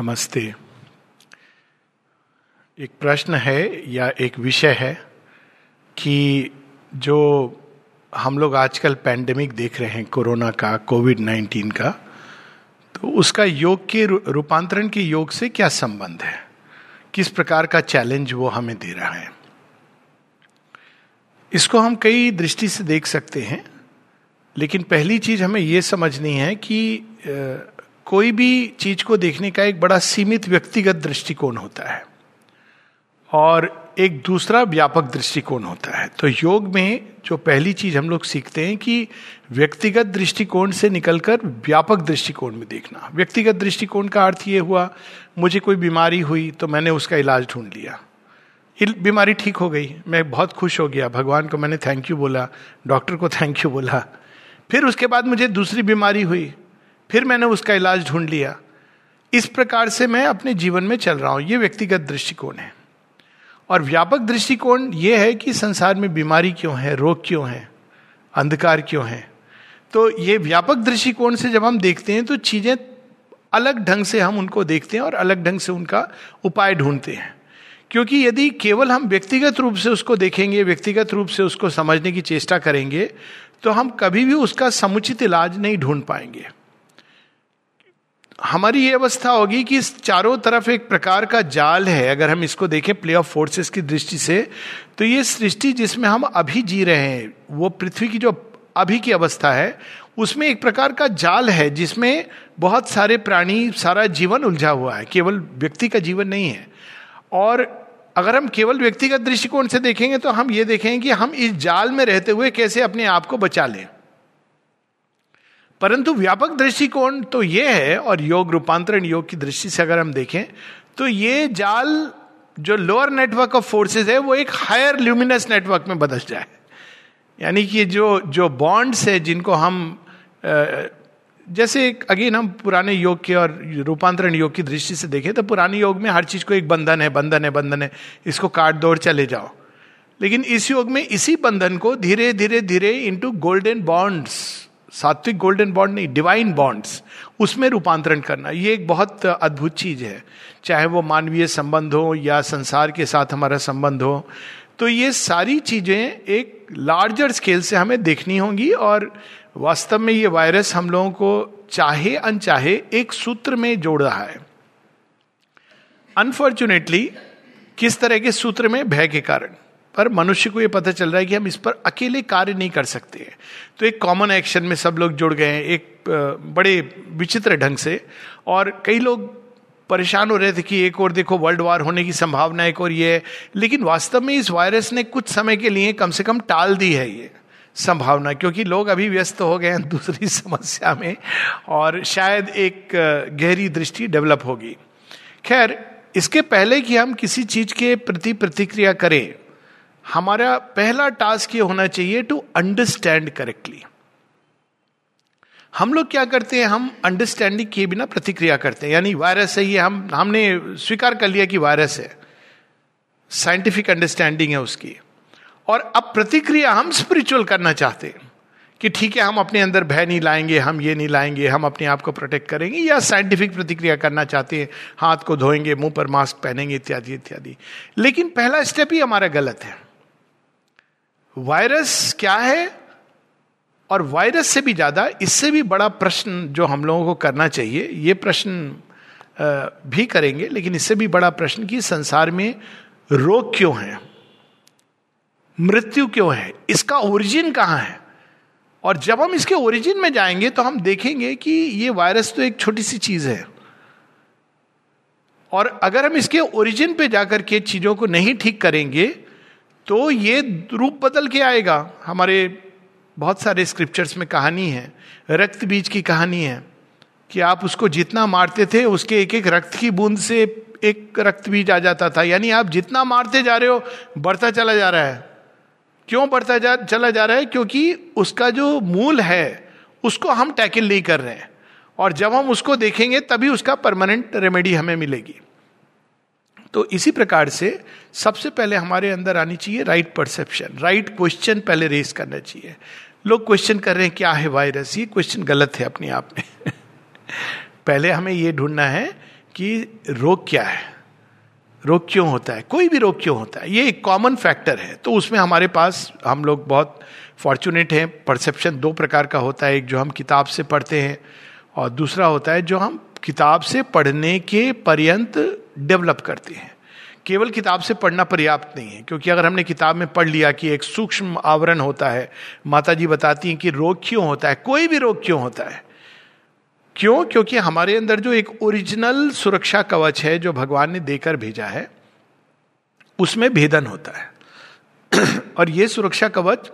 नमस्ते। एक प्रश्न है या एक विषय है कि जो हम लोग आजकल पैंडेमिक देख रहे हैं, कोरोना का कोविड नाइन्टीन का तो उसका योग के रूपांतरण के योग से क्या संबंध है? किस प्रकार का चैलेंज वो हमें दे रहा है? इसको हम कई दृष्टि से देख सकते हैं, लेकिन पहली चीज़ हमें यह समझनी है कि कोई भी चीज़ को देखने का एक बड़ा सीमित व्यक्तिगत दृष्टिकोण होता है और एक दूसरा व्यापक दृष्टिकोण होता है। तो योग में जो पहली चीज़ हम लोग सीखते हैं कि व्यक्तिगत दृष्टिकोण से निकलकर व्यापक दृष्टिकोण में देखना। व्यक्तिगत दृष्टिकोण का अर्थ ये हुआ, मुझे कोई बीमारी हुई तो मैंने उसका इलाज ढूंढ लिया। बीमारी ठीक हो गई, मैं बहुत खुश हो गया, भगवान को मैंने थैंक यू बोला डॉक्टर को थैंक यू बोला। फिर उसके बाद मुझे दूसरी बीमारी हुई फिर मैंने उसका इलाज ढूंढ लिया। इस प्रकार से मैं अपने जीवन में चल रहा हूँ। ये व्यक्तिगत दृष्टिकोण है। और व्यापक दृष्टिकोण यह है कि संसार में बीमारी क्यों है, रोग क्यों है, अंधकार क्यों है? तो ये व्यापक दृष्टिकोण से जब हम देखते हैं तो चीज़ें अलग ढंग से हम उनको देखते हैं और अलग ढंग से उनका उपाय ढूंढते हैं। क्योंकि यदि केवल हम व्यक्तिगत रूप से उसको देखेंगे, व्यक्तिगत रूप से उसको समझने की चेष्टा करेंगे तो हम कभी भी उसका समुचित इलाज नहीं ढूंढ पाएँगे। हमारी ये अवस्था होगी कि इस चारों तरफ़ एक प्रकार का जाल है, अगर हम इसको देखें प्ले ऑफ़ फोर्सेस की दृष्टि से तो ये सृष्टि जिसमें हम अभी जी रहे हैं, वो पृथ्वी की जो अभी की अवस्था है, उसमें एक प्रकार का जाल है जिसमें बहुत सारे प्राणी, सारा जीवन उलझा हुआ है, केवल व्यक्ति का जीवन नहीं है। और अगर हम केवल व्यक्तिगत दृष्टिकोण से देखेंगे तो हम ये देखेंगे कि हम इस जाल में रहते हुए कैसे अपने आप को बचा लें। परंतु व्यापक दृष्टिकोण तो ये है और योग, रूपांतरण योग की दृष्टि से अगर हम देखें तो ये जाल जो लोअर नेटवर्क ऑफ़ फोर्सेस है, वो एक हायर ल्यूमिनस नेटवर्क में बदल जाए। यानी कि जो जो बॉन्ड्स है जिनको हम जैसे अगेन हम पुराने योग के और रूपांतरण योग की दृष्टि से देखें तो पुराने योग में हर चीज़ को एक बंधन है बंधन है बंधन है, इसको काट दौड़ चले जाओ। लेकिन इस योग में इसी बंधन को धीरे धीरे धीरे इंटू गोल्डन बॉन्ड्स सात्विक गोल्डन बॉन्ड नहीं डिवाइन बॉन्ड्स उसमें रूपांतरण करना। ये एक बहुत अद्भुत चीज़ है। चाहे वो मानवीय संबंध हो या संसार के साथ हमारा संबंध हो तो ये सारी चीज़ें एक लार्जर स्केल से हमें देखनी होंगी और वास्तव में ये वायरस हम लोगों को चाहे अनचाहे एक सूत्र में जोड़ रहा है। अनफॉर्चुनेटली किस तरह के सूत्र में? भय के कारण। पर मनुष्य को यह पता चल रहा है कि हम इस पर अकेले कार्य नहीं कर सकते हैं। तो एक कॉमन एक्शन में सब लोग जुड़ गए हैं, एक बड़े विचित्र ढंग से। और कई लोग परेशान हो रहे थे कि एक और देखो वर्ल्ड वार होने की संभावना एक और ये है। लेकिन वास्तव में इस वायरस ने कुछ समय के लिए कम से कम टाल दी है ये संभावना, क्योंकि लोग अभी व्यस्त हो गए हैं दूसरी समस्या में, और शायद एक गहरी दृष्टि डेवलप होगी। खैर, इसके पहले कि हम किसी चीज़ के प्रति प्रतिक्रिया करें हमारा पहला टास्क ये होना चाहिए टू अंडरस्टैंड करेक्टली हम लोग क्या करते हैं? हम अंडरस्टैंडिंग किए बिना प्रतिक्रिया करते हैं। यानी वायरस है ये, हम, हमने स्वीकार कर लिया कि वायरस है। साइंटिफिक अंडरस्टैंडिंग है उसकी। और अब प्रतिक्रिया हम स्पिरिचुअल करना चाहते हैं कि ठीक है, हम अपने अंदर भय नहीं लाएँगे, हम ये नहीं लाएँगे, हम अपने आप को प्रोटेक्ट करेंगे या साइंटिफिक प्रतिक्रिया करना चाहते हैं। हाथ को धोएँगे, मुँह पर मास्क पहनेंगे, इत्यादि इत्यादि। लेकिन पहला स्टेप ही हमारा गलत है। वायरस क्या है? और वायरस से भी ज़्यादा इससे भी बड़ा प्रश्न जो हम लोगों को करना चाहिए, ये प्रश्न भी करेंगे, लेकिन इससे भी बड़ा प्रश्न कि संसार में रोग क्यों है? मृत्यु क्यों है? इसका ओरिजिन कहाँ है? और जब हम इसके ओरिजिन में जाएँगे तो हम देखेंगे कि ये वायरस तो एक छोटी सी चीज़ है। और अगर हम इसके ओरिजिन पे जाकर के चीज़ों को नहीं ठीक करेंगे तो ये रूप बदल के आएगा। हमारे बहुत सारे स्क्रिप्चर्स में कहानी है, रक्त बीज की कहानी है, कि आप उसको जितना मारते थे, उसके एक एक रक्त की बूंद से एक रक्त बीज आ जाता था। यानी आप जितना मारते जा रहे हो, बढ़ता चला जा रहा है। क्यों बढ़ता जा, चला जा रहा है? क्योंकि उसका जो मूल है, उसको हम टैकल नहीं कर रहे हैं। और जब हम उसको देखेंगे, तभी उसका परमानेंट रेमेडी हमें मिलेगी। तो इसी प्रकार से सबसे पहले हमारे अंदर आनी चाहिए राइट परसेप्शन राइट क्वेश्चन पहले रेस करना चाहिए। लोग क्वेश्चन कर रहे हैं, क्या है वायरस ये क्वेश्चन गलत है अपने आप में। पहले हमें ये ढूंढना है कि रोग क्या है। रोग क्यों होता है? कोई भी रोग क्यों होता है? ये एक कॉमन फैक्टर है। तो उसमें हमारे पास हम लोग बहुत फॉर्चुनेट हैं। परसेप्शन दो प्रकार का होता है। एक जो हम किताब से पढ़ते हैं और दूसरा होता है जो हम किताब से पढ़ने के पर्यंत डेवलप करते हैं। केवल किताब से पढ़ना पर्याप्त नहीं है, क्योंकि अगर हमने किताब में पढ़ लिया कि एक सूक्ष्म आवरण होता है माता जी बताती हैं कि रोग क्यों होता है, कोई भी रोग क्यों होता है? क्यों? क्योंकि हमारे अंदर जो एक ओरिजिनल सुरक्षा कवच है, जो भगवान ने देकर भेजा है, उसमें भेदन होता है। और ये सुरक्षा कवच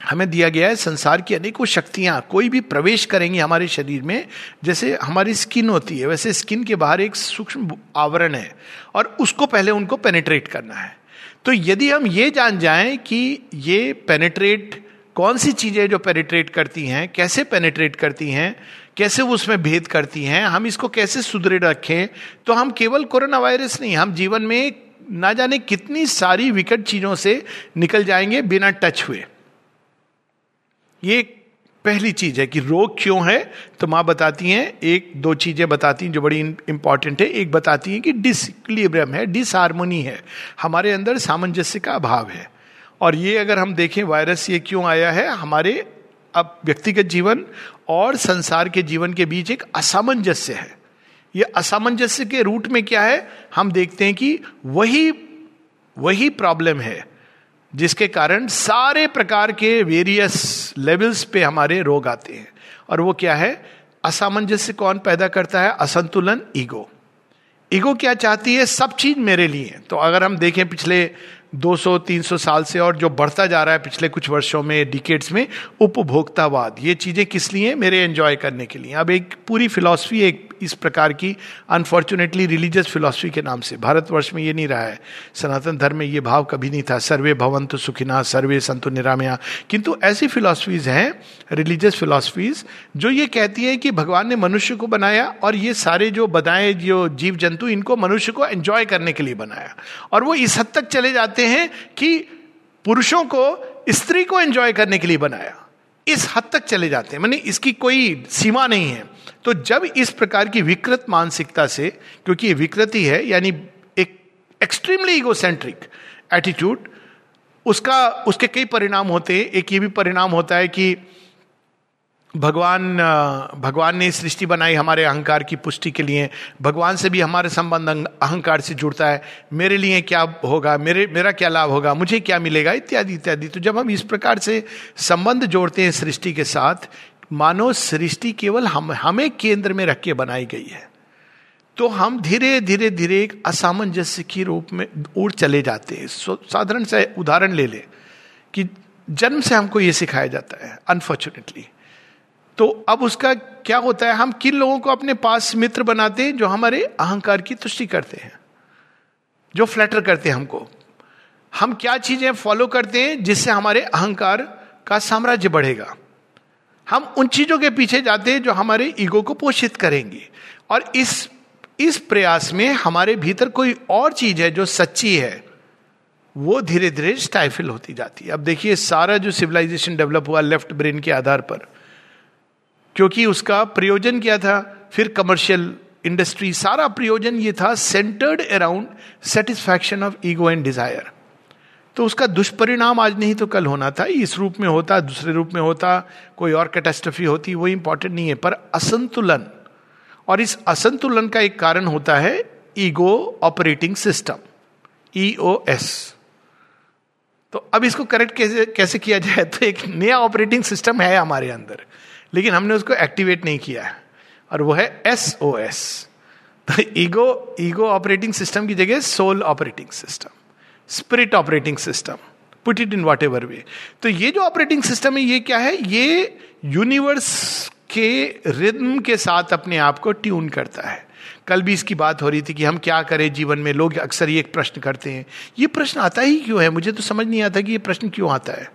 हमें दिया गया है, संसार की अनेकों शक्तियाँ, कोई भी प्रवेश करेंगी हमारे शरीर में, जैसे हमारी स्किन होती है, वैसे स्किन के बाहर एक सूक्ष्म आवरण है, और उसको पहले उनको पेनेट्रेट करना है। तो यदि हम ये जान जाएँ कि ये पेनेट्रेट कौन सी चीज़ें जो पेनेट्रेट करती हैं, कैसे पेनेट्रेट करती हैं, कैसे वो उसमें भेद करती हैं, हम इसको कैसे सुदृढ़ रखें तो हम केवल कोरोना वायरस नहीं, हम जीवन में ना जाने कितनी सारी विकट चीज़ों से निकल जाएँगे बिना टच हुए। ये पहली चीज़ है कि रोग क्यों है? तो माँ बताती हैं, एक, दो चीज़ें बताती हैं जो बड़ी इंपॉर्टेंट है। एक बताती हैं कि डिसक्लिब्रियम है, डिसहारमोनी है। हमारे अंदर सामंजस्य का अभाव है। और ये अगर हम देखें, वायरस ये क्यों आया है? हमारे अब व्यक्तिगत जीवन और संसार के जीवन के बीच एक असामंजस्य है। ये असामंजस्य के रूट में क्या है? हम देखते हैं कि वही वही प्रॉब्लम है। जिसके कारण सारे प्रकार के वेरियस लेवल्स पे हमारे रोग आते हैं। और वो क्या है? असामंजस्य कौन पैदा करता है? असंतुलन, ईगो। ईगो क्या चाहती है? सब चीज़ मेरे लिए। तो अगर हम देखें पिछले 200-300 साल से और जो बढ़ता जा रहा है पिछले कुछ वर्षों में डिकेट्स में, उपभोक्तावाद। ये चीज़ें किस लिए? मेरे एंजॉय करने के लिए। अब एक पूरी फिलॉसफी एक इस प्रकार की अनफॉर्चुनेटली रिलीजियस फिलॉसफी के नाम से। भारतवर्ष में ये नहीं रहा है। सनातन धर्म में ये भाव कभी नहीं था। सर्वे भवंत सुखिना, सर्वे संतु निरामया। किंतु ऐसी फिलॉसफीज हैं रिलीजियस फिलॉसफीज जो ये कहती है कि भगवान ने मनुष्य को बनाया और ये सारे जो बनाए जो जीव जंतु इनको मनुष्य को एंजॉय करने के लिए बनाया। और वो इस हद तक चले जाते हैं कि पुरुषों को स्त्री को एंजॉय करने के लिए बनाया। इस हद तक चले जाते हैं। मैंने इसकी कोई सीमा नहीं है। तो जब इस प्रकार की विकृत मानसिकता से, क्योंकि ये विकृति है, यानी एक एक्सट्रीमली इगोसेंट्रिक एटीट्यूड उसका, उसके कई परिणाम होते हैं। एक ये भी परिणाम होता है कि भगवान भगवान ने सृष्टि बनाई हमारे अहंकार की पुष्टि के लिए। भगवान से भी हमारे संबंध अहंकार से जुड़ता है। मेरे लिए क्या होगा? मेरे, मेरा क्या लाभ होगा? मुझे क्या मिलेगा? इत्यादि इत्यादि। तो जब हम इस प्रकार से संबंध जोड़ते हैं सृष्टि के साथ मानो सृष्टि केवल हम, हमें केंद्र में रख के बनाई गई है। तो हम धीरे धीरे धीरे एक असामंजस्य के रूप में उड़ चले जाते हैं। साधारण से उदाहरण ले ले कि जन्म से हमको ये सिखाया जाता है अनफॉर्चुनेटली तो अब उसका क्या होता है, हम किन लोगों को अपने पास मित्र बनाते हैं जो हमारे अहंकार की तुष्टि करते हैं, जो फ्लैटर करते हैं हमको? हम क्या चीज़ें फॉलो करते हैं जिससे हमारे अहंकार का साम्राज्य बढ़ेगा? हम उन चीज़ों के पीछे जाते हैं जो हमारे ईगो को पोषित करेंगे। और इस इस प्रयास में हमारे भीतर कोई और चीज़ है जो सच्ची है, वो धीरे धीरे स्टाइफिल होती जाती है। अब देखिए, सारा जो सिविलाइजेशन डेवलप हुआ लेफ़्ट ब्रेन के आधार पर, क्योंकि उसका प्रयोजन क्या था? फिर कमर्शियल इंडस्ट्री सारा प्रयोजन ये था centered around satisfaction of ego and desire तो उसका दुष्परिणाम आज नहीं तो कल होना था। इस रूप में होता, दूसरे रूप में होता, कोई और कैटेस्ट्रफी होती, वो इंपॉर्टेंट नहीं है। पर असंतुलन, और इस असंतुलन का एक कारण होता है ego operating system E O S तो अब इसको करेक्ट कैसे कैसे किया जाए? तो एक नया ऑपरेटिंग सिस्टम है हमारे अंदर, लेकिन हमने उसको एक्टिवेट नहीं किया है, और वो है एस ओ एस तो ईगो ईगो ऑपरेटिंग सिस्टम की जगह soul operating system. Spirit operating system put it in whatever way तो ये जो ऑपरेटिंग सिस्टम है, ये क्या है? ये यूनिवर्स के रिद्म के साथ अपने आप को ट्यून करता है। कल भी इसकी बात हो रही थी कि हम क्या करें जीवन में? लोग अक्सर ये एक प्रश्न करते हैं। ये प्रश्न आता ही क्यों है? मुझे तो समझ नहीं आता कि ये प्रश्न क्यों आता है।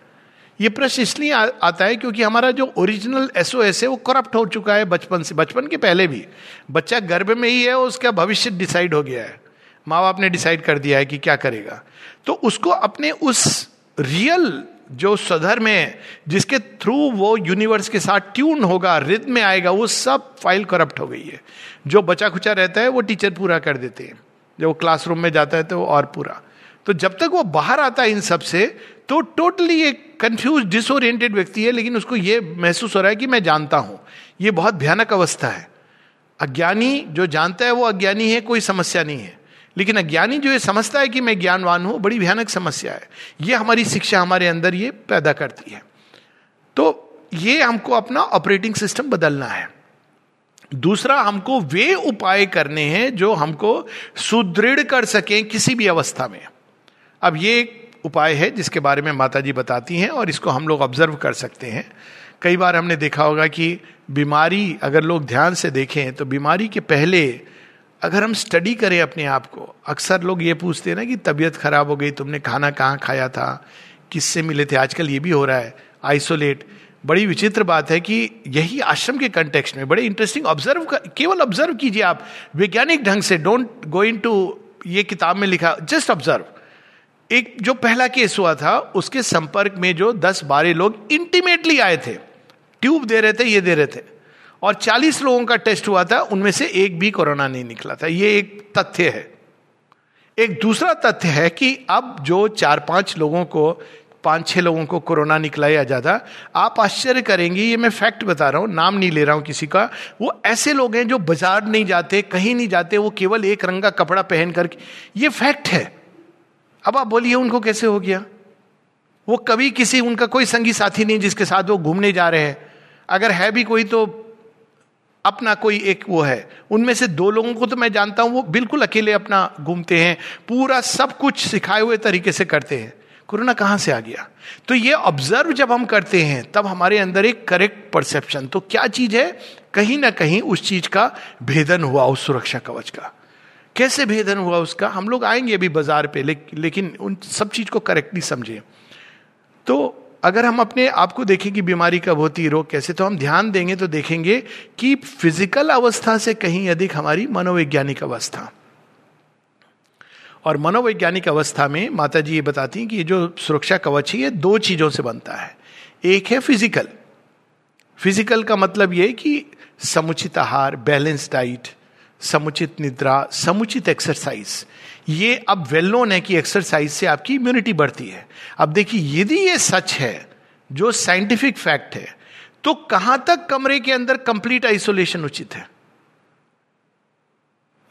ये प्रश्न इसलिए आता है क्योंकि हमारा जो ओरिजिनल एसओ एस है, वो करप्ट हो चुका है बचपन से। बचपन के पहले भी। बच्चा गर्भ में ही है, उसका भविष्य डिसाइड हो गया है। माँ बाप ने डिसाइड कर दिया है कि क्या करेगा। तो उसको अपने उस रियल जो स्वधर्म है जिसके थ्रू वो यूनिवर्स के साथ ट्यून होगा रिद में आएगा, वो सब फ़ाइल करप्ट हो गई है। जो बचा खुचा रहता है, वो टीचर पूरा कर देते हैं। जब वो क्लासरूम में जाता है तो और पूरा। तो जब तक वो बाहर आता है इन सबसे तो टोटली एक कंफ्यूज डिसोरिएंटेड व्यक्ति है, लेकिन उसको ये महसूस हो रहा है कि मैं जानता हूँ। ये बहुत भयानक अवस्था है। अज्ञानी जो जानता है, वो अज्ञानी है, कोई समस्या नहीं है। लेकिन अज्ञानी जो ये समझता है कि मैं ज्ञानवान हूँ, बड़ी भयानक समस्या है। ये हमारी शिक्षा हमारे अंदर ये पैदा करती है। तो ये हमको अपना ऑपरेटिंग सिस्टम बदलना है। दूसरा, हमको वे उपाय करने हैं जो हमको सुदृढ़ कर सकें किसी भी अवस्था में। अब ये एक उपाय है जिसके बारे में माता जी बताती हैं और इसको हम लोग ऑब्ज़र्व कर सकते हैं। कई बार हमने देखा होगा कि बीमारी, अगर लोग ध्यान से देखें तो बीमारी के पहले अगर हम स्टडी करें अपने आप को, अक्सर लोग ये पूछते हैं ना कि तबीयत खराब हो गई, तुमने खाना कहाँ खाया था, किससे मिले थे? आजकल ये भी हो रहा है आइसोलेट बड़ी विचित्र बात है कि यही आश्रम के कंटेक्स्ट में, बड़े इंटरेस्टिंग ऑब्ज़र्व केवल ऑब्ज़र्व कीजिए आप। वैज्ञानिक ढंग से डोंट गो इन टू ये किताब में लिखा जस्ट ऑब्ज़र्व एक जो पहला केस हुआ था, उसके संपर्क में जो दस बारह लोग इंटीमेटली आए थे। ट्यूब दे रहे थे, ये दे रहे थे। और चालीस लोगों का टेस्ट हुआ था, उनमें से एक भी कोरोना नहीं निकला था। ये एक तथ्य है। एक दूसरा तथ्य है कि अब जो चार पाँच लोगों को, पाँच छह लोगों को कोरोना निकला या ज़्यादा, आप आश्चर्य करेंगे, ये मैं फैक्ट बता रहा हूँ, नाम नहीं ले रहा हूँ किसी का, वो ऐसे लोग हैं जो बाज़ार नहीं जाते, कहीं नहीं जाते, वो केवल एक रंग का कपड़ा पहन करके ये फैक्ट है। अब आप बोलिए, उनको कैसे हो गया? वो कभी किसी, उनका कोई संगी साथी नहीं जिसके साथ वो घूमने जा रहे हैं। अगर है भी कोई तो अपना कोई एक वो है। उनमें से दो लोगों को तो मैं जानता हूँ वो बिल्कुल अकेले अपना घूमते हैं पूरा सब कुछ सिखाए हुए तरीके से करते हैं। कोरोना कहाँ से आ गया? तो ये ऑब्ज़र्व जब हम करते हैं तब हमारे अंदर एक करेक्ट परसेप्शन तो क्या चीज़ है? कहीं ना कहीं उस चीज़ का भेदन हुआ उस सुरक्षा कवच का। कैसे भेदन हुआ उसका? हम लोग आएँगे अभी बाज़ार पे ले, लेकिन उन सब चीज़ को करेक्टली समझे। तो अगर हम अपने आप को देखें कि बीमारी कब होती है, रोग कैसे तो हम ध्यान देंगे तो देखेंगे कि फ़िज़िकल अवस्था से कहीं अधिक हमारी मनोवैज्ञानिक अवस्था। और मनोवैज्ञानिक अवस्था में माता जी ये बताती हैं कि ये जो सुरक्षा कवच है, ये दो चीज़ों से बनता है। एक है फ़िज़िकल फ़िज़िकल का मतलब ये कि समुचित आहार बैलेंस डाइट समुचित निद्रा, समुचित एक्सरसाइज ये अब वेल नोन है कि एक्सरसाइज से आपकी इम्यूनिटी बढ़ती है। अब देखिए, यदि ये सच है, जो साइंटिफिक फैक्ट है तो कहाँ तक कमरे के अंदर कंप्लीट आइसोलेशन उचित है?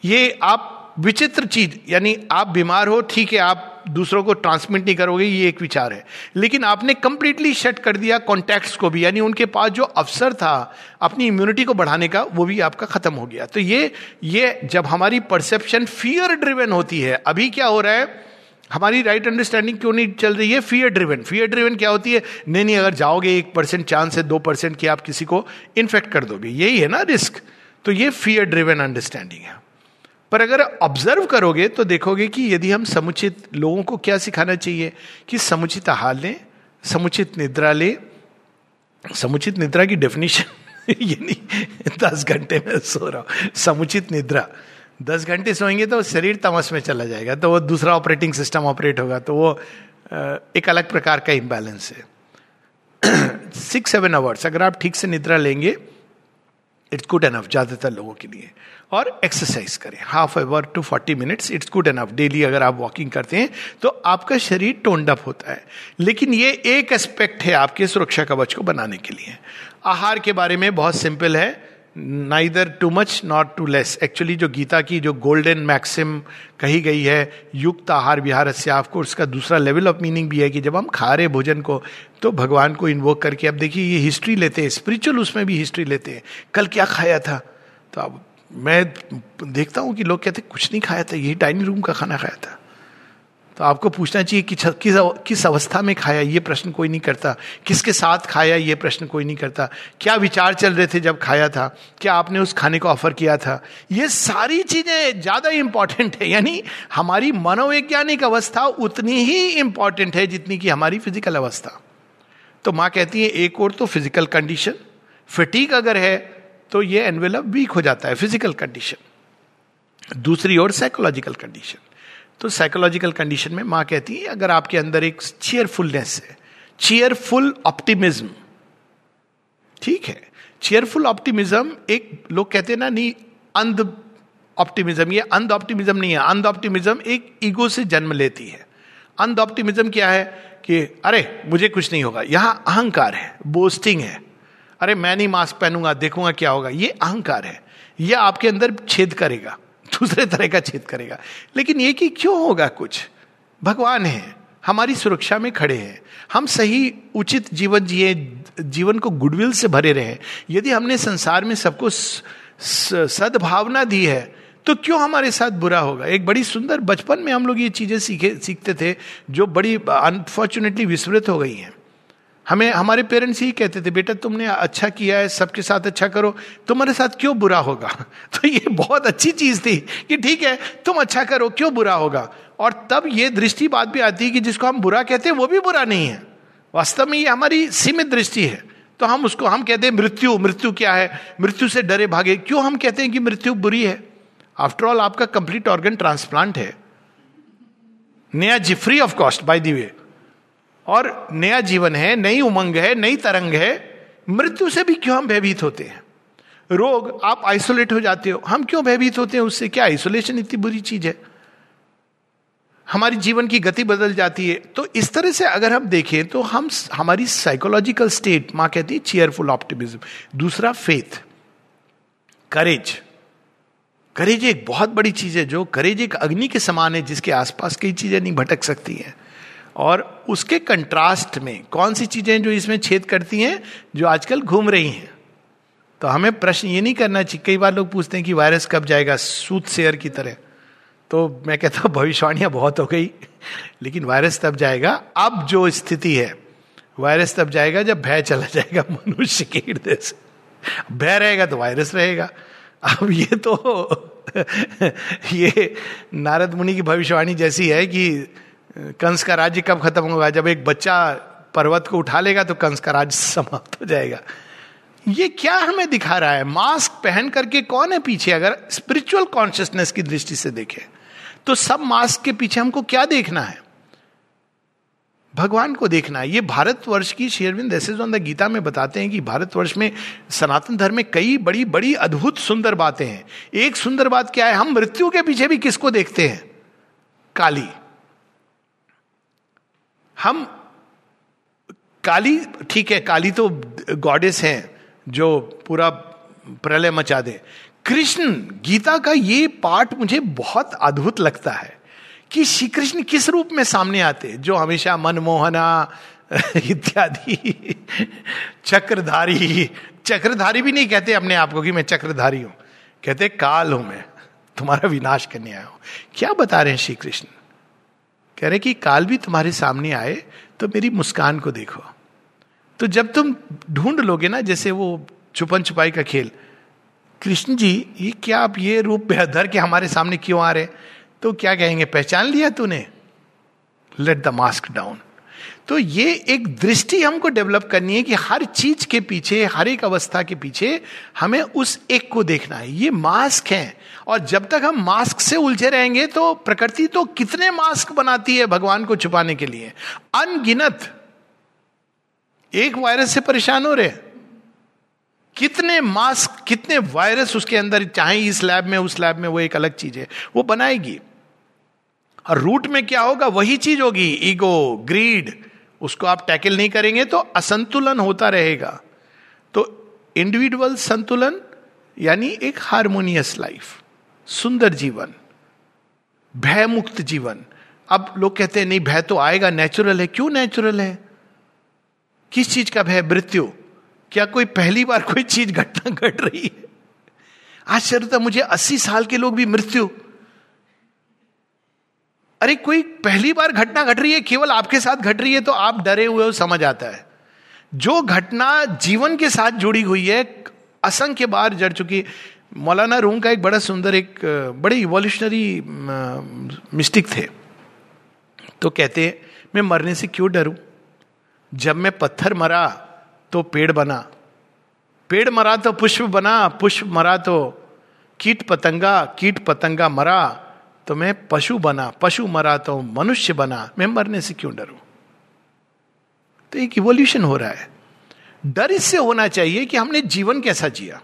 ये आप विचित्र चीज़, यानी आप बीमार हो, ठीक है, आप दूसरों को ट्रांसमिट नहीं करोगे, ये एक विचार है। लेकिन आपने कंप्लीटली शट कर दिया कॉन्टैक्ट्स को भी, यानी उनके पास जो अवसर था, अपनी इम्यूनिटी को बढ़ाने का, वो भी आपका खत्म हो गया। तो ये ये जब हमारी परसेप्शन फियर ड्रिवेन होती है, अभी क्या हो रहा है, हमारी राइट अंडरस्टैंडिंग क्यों नहीं चल रही है? फियर ड्रिवन फियर ड्रिवन क्या होती है? नहीं नहीं, अगर जाओगे, एक परसेंट चांस है, दो परसेंट कि आप किसी को इन्फेक्ट कर दोगे। यही है ना रिस्क तो ये फियर ड्रिवन अंडरस्टैंडिंग है। पर अगर ऑब्ज़र्व करोगे तो देखोगे कि यदि हम समुचित लोगों को क्या सिखाना चाहिए? कि समुचित आहार लें, समुचित निद्रा ले। समुचित निद्रा की डेफिनेशन ये नहीं, दस घंटे में सो रहा हूँ। समुचित निद्रा। दस घंटे सोएँगे तो शरीर तमस में चला जाएगा तो वो दूसरा ऑपरेटिंग सिस्टम ऑपरेट होगा तो वो एक अलग प्रकार का इम्बैलेंस है। सिक्स सेवन आवर्स अगर आप ठीक से निद्रा लेंगे इट्स गुड एनफ ज़्यादातर लोगों के लिए। और एक्सरसाइज करें। Half hour to forty minutes it's good enough daily अगर आप वॉकिंग करते हैं तो आपका शरीर टोन्ड अप होता है। लेकिन ये एक एस्पेक्ट है आपके सुरक्षा कवच को बनाने के लिए। आहार के बारे में बहुत सिंपल है। Neither too much not too less actually जो गीता की जो गोल्डन मैक्सिम कही गई है, युक्त आहार विहार से आपको, उसका दूसरा लेवल ऑफ़ मीनिंग भी है कि जब हम खा रहे भोजन को तो भगवान को इन्वोक करके, अब देखिए ये हिस्ट्री लेते हैं स्पिरिचुअल उसमें भी हिस्ट्री लेते हैं। कल क्या खाया था? तो अब मैं देखता हूँ कि लोग कहते कुछ नहीं खाया था, यही डाइनिंग रूम का खाना खाया था। तो आपको पूछना चाहिए कि किस किस अवस्था में खाया ये प्रश्न कोई नहीं करता। किसके साथ खाया ये प्रश्न कोई नहीं करता। क्या विचार चल रहे थे जब खाया था? क्या आपने उस खाने को ऑफ़र किया था? ये सारी चीज़ें ज़्यादा इंपॉर्टेंट है। यानी हमारी मनोवैज्ञानिक अवस्था उतनी ही इंपॉर्टेंट है जितनी कि हमारी फ़िज़िकल अवस्था। तो माँ कहती है, एक और तो फ़िज़िकल कंडीशन फिटीक अगर है तो ये एनवेलप वीक हो जाता है फ़िज़िकल कंडीशन दूसरी ओर साइकोलॉजिकल कंडीशन तो साइकोलॉजिकल कंडीशन में माँ कहती है, अगर आपके अंदर एक चेयरफुलनेस है चेयरफुल ऑप्टिमिज्म ठीक है? चेयरफुल ऑप्टिमिज्म एक, लोग कहते हैं ना, नहीं, अंध ऑप्टिमिज्म ये अंध ऑप्टिमिज्म नहीं है। अंध ऑप्टिमिज्म एक ईगो से जन्म लेती है। अंध ऑप्टिमिज्म क्या है कि, अरे, मुझे कुछ नहीं होगा। यहाँ अहंकार है बोस्टिंग है। अरे, मैं नहीं मास्क पहनूँगा, देखूँगा क्या होगा। ये अहंकार है। यह आपके अंदर छेद करेगा। दूसरे तरह का छेद करेगा। लेकिन ये कि क्यों होगा कुछ? भगवान है, हमारी सुरक्षा में खड़े हैं। हम सही, उचित जीवन जिए, जीवन को गुडविल से भरे रहे यदि हमने संसार में सबको सद्भावना दी है तो क्यों हमारे साथ बुरा होगा? एक बड़ी सुंदर बचपन में हम लोग ये चीज़ें सीखे, सीखते थे, जो बड़ी अनफॉर्चुनेटली विस्मृत हो गई हैं। हमें, हमारे पेरेंट्स ही कहते थे, बेटा, तुमने अच्छा किया है, सबके साथ अच्छा करो। तुम्हारे साथ क्यों बुरा होगा? तो ये बहुत अच्छी चीज़ थी कि ठीक है, तुम अच्छा करो, क्यों बुरा होगा? और तब ये दृष्टि बात भी आती है कि जिसको हम बुरा कहते हैं, वो भी बुरा नहीं है। वास्तव में ये हमारी सीमित दृष्टि है। तो हम उसको, हम कहते हैं, मृत्यु मृत्यु क्या है? मृत्यु से डरे भागे। क्यों हम कहते हैं कि मृत्यु बुरी है? आफ्टर ऑल आपका कंप्लीट ऑर्गन ट्रांसप्लांट है। नया जी free of cost by the way और नया जीवन है, नई उमंग है, नई तरंग है, मृत्यु से भी क्यों हम भयभीत होते हैं? रोग, आप आइसोलेट हो जाते हो, हम क्यों भयभीत होते हैं उससे? क्या आइसोलेशन इतनी बुरी चीज़ है? हमारी जीवन की गति बदल जाती है। तो इस तरह से अगर हम देखें तो हम हमारी साइकोलॉजिकल स्टेट माँ कहती है चेयरफुल ऑप्टिमिज्म दूसरा फेथ करेज करेज एक बहुत बड़ी चीज़ है, जो करेज एक अग्नि के समान है, जिसके आसपास कई चीज़ें नहीं भटक सकती हैं। और उसके कंट्रास्ट में कौन सी चीज़ें जो इसमें छेद करती हैं, जो आजकल घूम रही हैं? तो हमें प्रश्न ये नहीं करना चाहिए। कई बार लोग पूछते हैं कि वायरस कब जाएगा? सूत शेयर की तरह। तो मैं कहता हूँ, भविष्यवाणियाँ बहुत हो गई, लेकिन वायरस तब जाएगा। अब जो स्थिति है, वायरस तब जाएगा जब भय चला जाएगा मनुष्य के हृदय से। भय रहेगा तो वायरस रहेगा। अब ये तो ये नारद मुनि की भविष्यवाणी जैसी है कि कंस का राज्य कब खत्म होगा? जब एक बच्चा पर्वत को उठा लेगा तो कंस का राज्य समाप्त हो जाएगा। ये क्या हमें दिखा रहा है? मास्क पहन करके कौन है पीछे? अगर स्पिरिचुअल कॉन्शियसनेस की दृष्टि से देखें तो सब मास्क के पीछे हमको क्या देखना है? भगवान को देखना है। ये भारतवर्ष की शेरविंद द गीता में बताते हैं कि भारतवर्ष में सनातन धर्म में कई बड़ी बड़ी, अद्भुत, सुंदर बातें हैं। एक सुंदर बात क्या है? हम मृत्यु के पीछे भी किसको देखते हैं? काली। हम काली, ठीक है, काली तो गॉडेस हैं जो पूरा प्रलय मचा दे। कृष्ण, गीता का ये पार्ट मुझे बहुत अद्भुत लगता है कि श्री कृष्ण किस रूप में सामने आते जो हमेशा मनमोहना, इत्यादि, चक्रधारी चक्रधारी भी नहीं कहते अपने आप को कि मैं चक्रधारी हूँ। कहते, काल हूँ मैं, तुम्हारा विनाश करने आया हूँ। क्या बता रहे हैं श्री कृष्ण कह रहे कि काल भी तुम्हारे सामने आए तो मेरी मुस्कान को देखो। तो जब तुम ढूंढ लोगे ना, जैसे वो छुपन छुपाई का खेल, कृष्ण जी, ये क्या आप ये रूप बेहदर के हमारे सामने क्यों आ रहे तो क्या कहेंगे, पहचान लिया तूने? लेट द मास्क डाउन तो ये एक दृष्टि हमको डेवलप करनी है कि हर चीज़ के पीछे, हर एक अवस्था के पीछे हमें उस एक को देखना है। ये मास्क है। और जब तक हम मास्क से उलझे रहेंगे तो प्रकृति तो कितने मास्क बनाती है भगवान को छुपाने के लिए? अनगिनत। एक वायरस से परेशान हो रहे कितने मास्क कितने वायरस उसके अंदर, चाहे इस लैब में, उस लैब में वो एक अलग चीज़ है। वो बनाएगी। और रूट में क्या होगा? वही चीज़ होगी, ईगो, ग्रीड, उसको आप टैकल नहीं करेंगे तो असंतुलन होता रहेगा। तो इंडिविजुअल संतुलन, यानी एक हारमोनियस लाइफ, सुंदर जीवन भय मुक्त जीवन। अब लोग कहते हैं, नहीं, भय तो आएगा नेचुरल है। क्यों नेचुरल है? किस चीज़ का भय? मृत्यु। क्या कोई पहली बार कोई चीज़ घटना घट गट रही है? आश्चर्य था मुझे, अस्सी साल के लोग भी मृत्यु। अरे कोई पहली बार घटना घट रही है, केवल आपके साथ घट रही है तो आप डरे हुए हो, समझ आता है। जो घटना जीवन के साथ जुड़ी हुई है, असंख्य बार जड़ चुकी मौलाना रूम का एक बड़ा सुंदर, एक, बड़े इवोल्यूशनरी मिस्टिक थे। तो कहते मैं मरने से क्यों डरूं? जब मैं पत्थर मरा तो पेड़ बना। पेड़ मरा तो पुष्प बना, पुष्प मरा तो कीट पतंगा कीट पतंगा मरा तो मैं पशु बना, पशु मरा तो मनुष्य बना। मैं मरने से क्यों डरू? तो एक इवोल्यूशन हो रहा है। डर इससे होना चाहिए कि हमने जीवन कैसा जिया।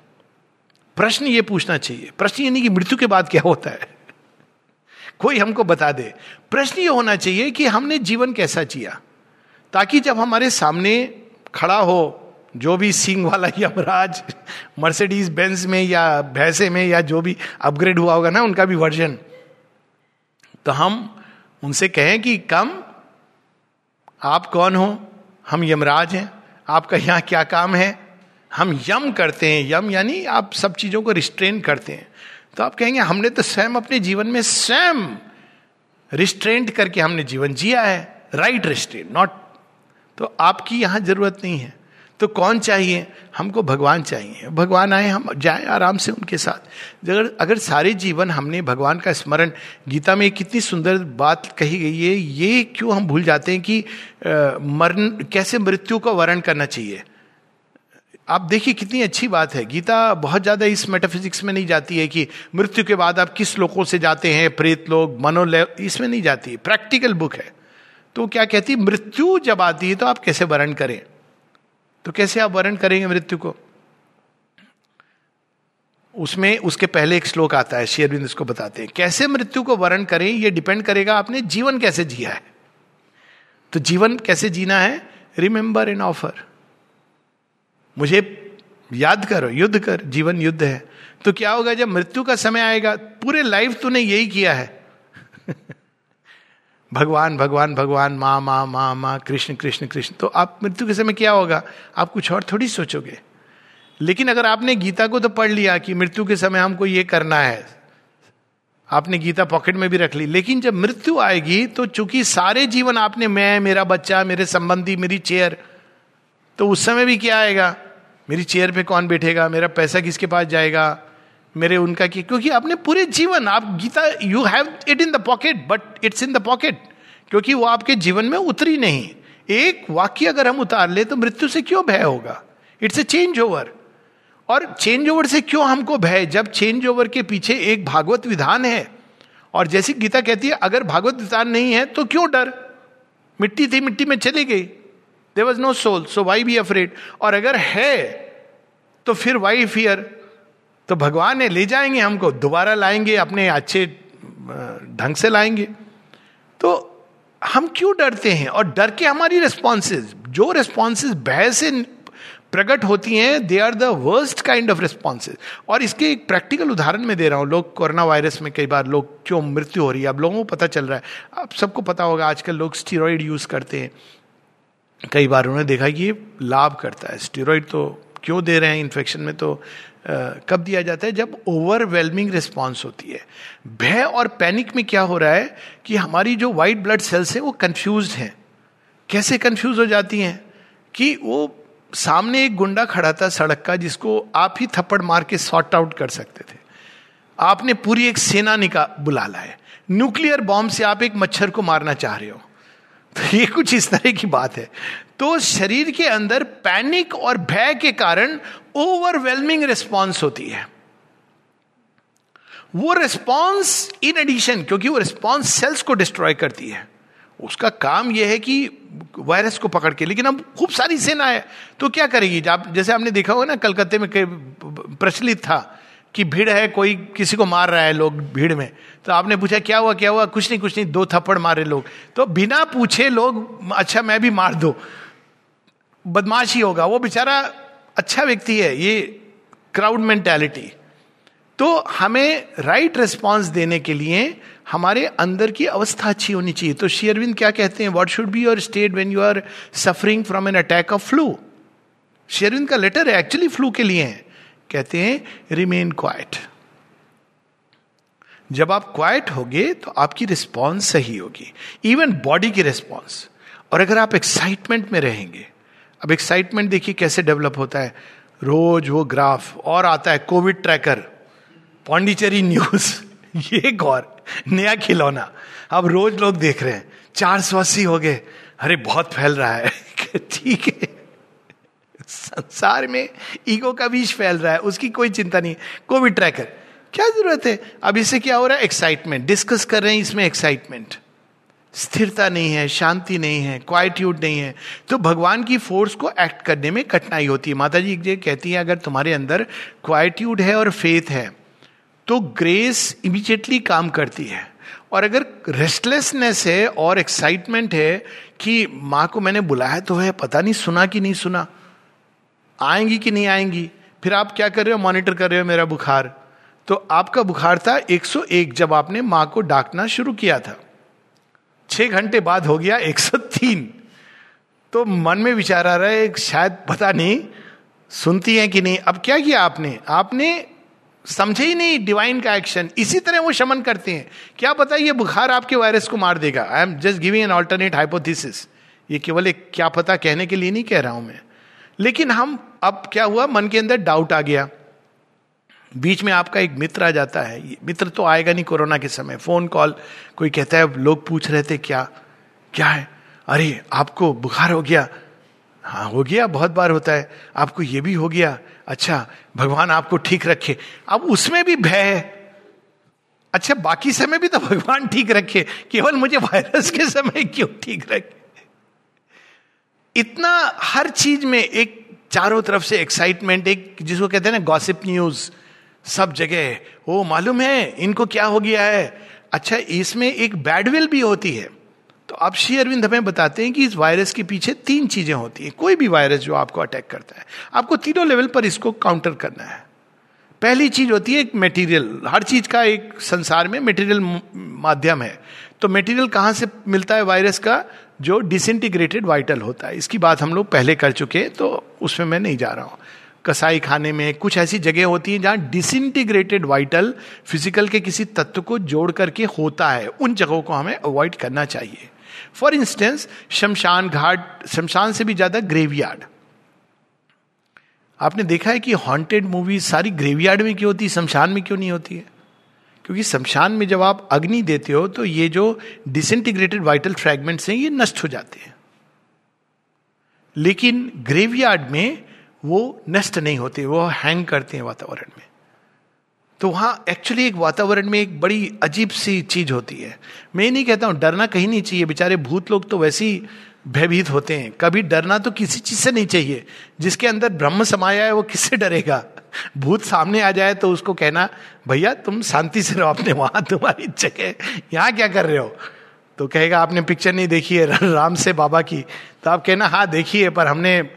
प्रश्न ये पूछना चाहिए। प्रश्न ये नहीं कि मृत्यु के बाद क्या होता है। कोई हमको बता दे। प्रश्न ये होना चाहिए कि हमने जीवन कैसा जिया। ताकि जब हमारे सामने खड़ा हो, जो भी सिंह वाला यमराज मर्सिडीज बेंस में या भैंसे में या जो भी अपग्रेड हुआ होगा ना, उनका भी वर्जन तो हम उनसे कहें कि, कम, आप कौन हो? हम यमराज हैं। आपका यहाँ क्या काम है? हम यम करते हैं। यम यानी आप सब चीज़ों को रिस्ट्रेन करते हैं। तो आप कहेंगे, हमने तो स्वयं अपने जीवन में स्वयं रिस्ट्रेंट करके हमने जीवन जिया है। राइट रिस्ट्रेन नॉट तो आपकी यहाँ ज़रूरत नहीं है। तो कौन चाहिए? हमको भगवान चाहिए। भगवान आए, हम जाए आराम से उनके साथ। अगर अगर सारे जीवन हमने भगवान का स्मरण, गीता में कितनी सुंदर बात कही गई है, ये क्यों हम भूल जाते हैं कि मरण, कैसे मृत्यु का वर्ण करना चाहिए? आप देखिए कितनी अच्छी बात है। गीता बहुत ज़्यादा इस मेटाफिजिक्स में नहीं जाती है कि मृत्यु के बाद आप किस लोगों से जाते हैं, प्रेत लोग मनोले इसमें नहीं जाती। प्रैक्टिकल बुक है। तो क्या कहती मृत्यु जब आती है तो आप कैसे वर्ण करें? तो कैसे आप वर्ण करेंगे मृत्यु को? उसमें, उसके पहले एक श्लोक आता है शेरविंद इसको बताते हैं। कैसे मृत्यु को वर्ण करें, ये डिपेंड करेगा आपने जीवन कैसे जिया है। तो जीवन कैसे जीना है? रिमेंबर इन ऑफ़र मुझे याद करो, युद्ध कर, जीवन युद्ध है। तो क्या होगा जब मृत्यु का समय आएगा? पूरे लाइफ तूने यही किया है। भगवान भगवान भगवान, माँ माँ माँ माँ, कृष्ण कृष्ण कृष्ण। तो आप मृत्यु के समय क्या होगा? आप कुछ और थोड़ी सोचोगे। लेकिन अगर आपने गीता को तो पढ़ लिया कि मृत्यु के समय हमको ये करना है, आपने गीता पॉकेट में भी रख ली। लेकिन जब मृत्यु आएगी तो चूँकि सारे जीवन आपने, मैं, मेरा बच्चा, मेरे संबंधी, मेरी चेयर तो उस समय भी क्या आएगा? मेरी चेयर पे कौन बैठेगा? मेरा पैसा किसके पास जाएगा? मेरे उनका की, क्योंकि आपने पूरे जीवन, आप Gita you have it in the pocket but it's in the pocket क्योंकि वो आपके जीवन में उतरी नहीं। एक वाक्य अगर हम उतार ले तो मृत्यु से क्यों भय होगा? इट्स ए चेंज ओवर और चेंज ओवर से क्यों हमको भय? जब चेंज ओवर के पीछे एक भागवत विधान है। और जैसी गीता कहती है, अगर भागवत विधान नहीं है तो क्यों डर? मिट्टी थी, मिट्टी में चली गई। There was no soul so why be afraid और अगर है तो फिर वाई फियर तो भगवान ने ले जाएँगे हमको, दोबारा लाएँगे, अपने अच्छे ढंग से लाएँगे। तो हम क्यों डरते हैं? और डर के हमारी रिस्पॉन्सेज जो रिस्पॉन्सेज भय से प्रकट होती हैं they are the worst kind of responses और इसके एक प्रैक्टिकल उदाहरण में दे रहा हूँ। लोग कोरोना वायरस में कई बार लोग क्यों मृत्यु हो रही है? अब लोगों को पता चल रहा है। अब सबको पता होगा, आजकल लोग स्टीरोइड यूज़ करते हैं। कई बार उन्होंने देखा कि ये लाभ करता है। स्टीरोइड तो क्यों दे रहे हैं? इन्फेक्शन में तो कब दिया जाता है? जब ओवरवेलमिंग रिस्पॉन्स होती है। भय और पैनिक में क्या हो रहा है कि हमारी जो वाइट ब्लड सेल्स है, वो कंफ्यूज हैं। कैसे कंफ्यूज हो जाती हैं? कि वो सामने एक गुंडा खड़ा था सड़क का, जिसको आप ही थप्पड़ मार के सॉर्ट आउट कर सकते थे। आपने पूरी एक सेना निका, बुला लाए न्यूक्लियर बॉम्ब से आप एक मच्छर को मारना चाह रहे हो। तो ये कुछ इस तरह की बात है। तो शरीर के अंदर पैनिक और भय के कारण ओवरवेलमिंग रिस्पॉन्स होती है। वो रिस्पॉन्स इन एडिशन क्योंकि वो रिस्पॉन्स सेल्स को डिस्ट्रॉय करती है। उसका काम यह है कि वायरस को पकड़ के, लेकिन अब खूब सारी सेना है तो क्या करेगी? आप जैसे आपने देखा होगा ना, कलकत्ते में प्रचलित था कि भीड़ है, कोई किसी को मार रहा है लोग भीड़ में। तो आपने पूछा, क्या हुआ क्या हुआ? कुछ नहीं कुछ नहीं, दो थप्पड़ मारे लोग। तो बिना पूछे लोग अच्छा मैं भी मार दो। बदमाशी होगा। वो बेचारा अच्छा व्यक्ति है, ये क्राउड मेंटेलिटी तो हमें राइट रिस्पॉन्स देने के लिए हमारे अंदर की अवस्था अच्छी होनी चाहिए। तो शेयरविंद क्या कहते हैं? What should be your state when you are suffering from an attack of flu Sri Aurobindo का लेटर है एक्चुअली फ्लू के लिए है। कहते हैं रिमेन क्वाइट जब आप क्वाइट होगे तो आपकी रिस्पॉन्स सही होगी। इवन बॉडी की रिस्पॉन्स और अगर आप एक्साइटमेंट में रहेंगे अब एक्साइटमेंट देखिए कैसे डेवलप होता है। रोज वो ग्राफ और आता है कोविड ट्रैकर पौंडीचेरी न्यूज़ ये गौर नया खिलौना। अब रोज लोग देख रहे हैं, चार सौ अस्सी हो गए। अरे बहुत फैल रहा है। ठीक है। संसार में ईगो का बीज फैल रहा है, उसकी कोई चिंता नहीं। कोविड ट्रैकर क्या ज़रूरत है? अब इससे क्या हो रहा है? एक्साइटमेंट डिस्कस कर रहे हैं इसमें एक्साइटमेंट स्थिरता नहीं है, शांति नहीं है क्वाइट्यूड नहीं है। तो भगवान की फोर्स को एक्ट करने में कठिनाई होती है। माता जी कहती है, अगर तुम्हारे अंदर क्वाइट्यूड है और फेथ है तो ग्रेस इमीजिएटली काम करती है। और अगर रेस्टलेसनेस है और एक्साइटमेंट है कि माँ को मैंने बुलाया तो है, पता नहीं सुना कि नहीं सुना, आएँगी कि नहीं आएँगी, फिर आप क्या कर रहे हो? मॉनिटर कर रहे हो मेरा बुखार। तो आपका बुखार था 101 जब आपने माँ को डाकना शुरू किया था। छह घंटे बाद हो गया 103 तो मन में विचार आ रहा है, शायद पता नहीं, सुनती है कि नहीं। अब क्या किया आपने? आपने समझे ही नहीं डिवाइन का एक्शन इसी तरह वो शमन करते हैं। क्या पता ये बुखार आपके वायरस को मार देगा? I am just giving an alternate hypothesis ये केवल एक क्या पता कहने के लिए नहीं कह रहा हूँ मैं। लेकिन हम, अब क्या हुआ? मन के अंदर डाउट आ गया। बीच में आपका एक मित्र आ जाता है। मित्र तो आएगा नहीं कोरोना के समय। फ़ोन कॉल, कोई कहता है लोग पूछ रहे थे, क्या क्या है? अरे, आपको बुखार हो गया। हाँ हो गया, बहुत बार होता है। आपको ये भी हो गया। अच्छा भगवान आपको ठीक रखे। अब उसमें भी भय है। अच्छा बाकी समय भी तो भगवान ठीक रखे। केवल मुझे वायरस के समय क्यों ठीक रखे? इतना हर चीज़ में एक चारों तरफ़ से एक्साइटमेंट एक जिसको कहते हैं ना गॉसिप न्यूज़ सब जगह। वो मालूम है, इनको क्या हो गया है? अच्छा इसमें एक बैडविल भी होती है। तो अब श्री अरविंद हमें बताते हैं कि इस वायरस के पीछे तीन चीज़ें होती हैं। कोई भी वायरस जो आपको अटैक करता है। आपको तीनों लेवल पर इसको काउंटर करना है। पहली चीज़ होती है एक मेटीरियल हर चीज़ का एक संसार में मेटीरियल माध्यम है। तो मेटीरियल कहाँ से मिलता है वायरस का? जो डिसइंटीग्रेटेड वाइटल होता है। इसकी बात हम लोग पहले कर चुके हैं तो उसमें मैं नहीं जा रहा हूँ। कसाई खाने में, कुछ ऐसी जगह होती है जहाँ डिसइंटीग्रेटेड वाइटल फ़िज़िकल के किसी तत्व को जोड़ करके होता है। उन जगहों को हमें अवॉइड करना चाहिए। फॉर इंस्टेंस शमशान घाट, शमशान से भी ज़्यादा ग्रेवयार्ड आपने देखा है कि हॉन्टेड मूवी सारी ग्रेवयार्ड में क्यों होती है, शमशान में क्यों नहीं होती है? क्योंकि शमशान में जब आप अग्नि देते हो तो ये जो डिसइंटीग्रेटेड वाइटल फ्रैगमेंट्स हैं, ये नष्ट हो जाते हैं। लेकिन ग्रेवयार्ड में वो नष्ट नहीं होते, वो हैंग करते हैं वातावरण में। तो वहाँ एक्चुअली एक वातावरण में एक बड़ी अजीब सी चीज़ होती है। मैं नहीं कहता हूँ, डरना कहीं नहीं चाहिए। बेचारे भूत लोग तो वैसे ही भयभीत होते हैं। कभी डरना तो किसी चीज़ से नहीं चाहिए। जिसके अंदर ब्रह्म समाया है, वो किससे डरेगा? भूत सामने आ जाए तो उसको कहना, भैया, तुम शांति से रहो अपने वहाँ तुम्हारी जगह, यहाँ क्या कर रहे हो? तो कहेगा, आपने पिक्चर नहीं देखी है, राम से बाबा की। तो आप कहना हाँ देखिए पर हमने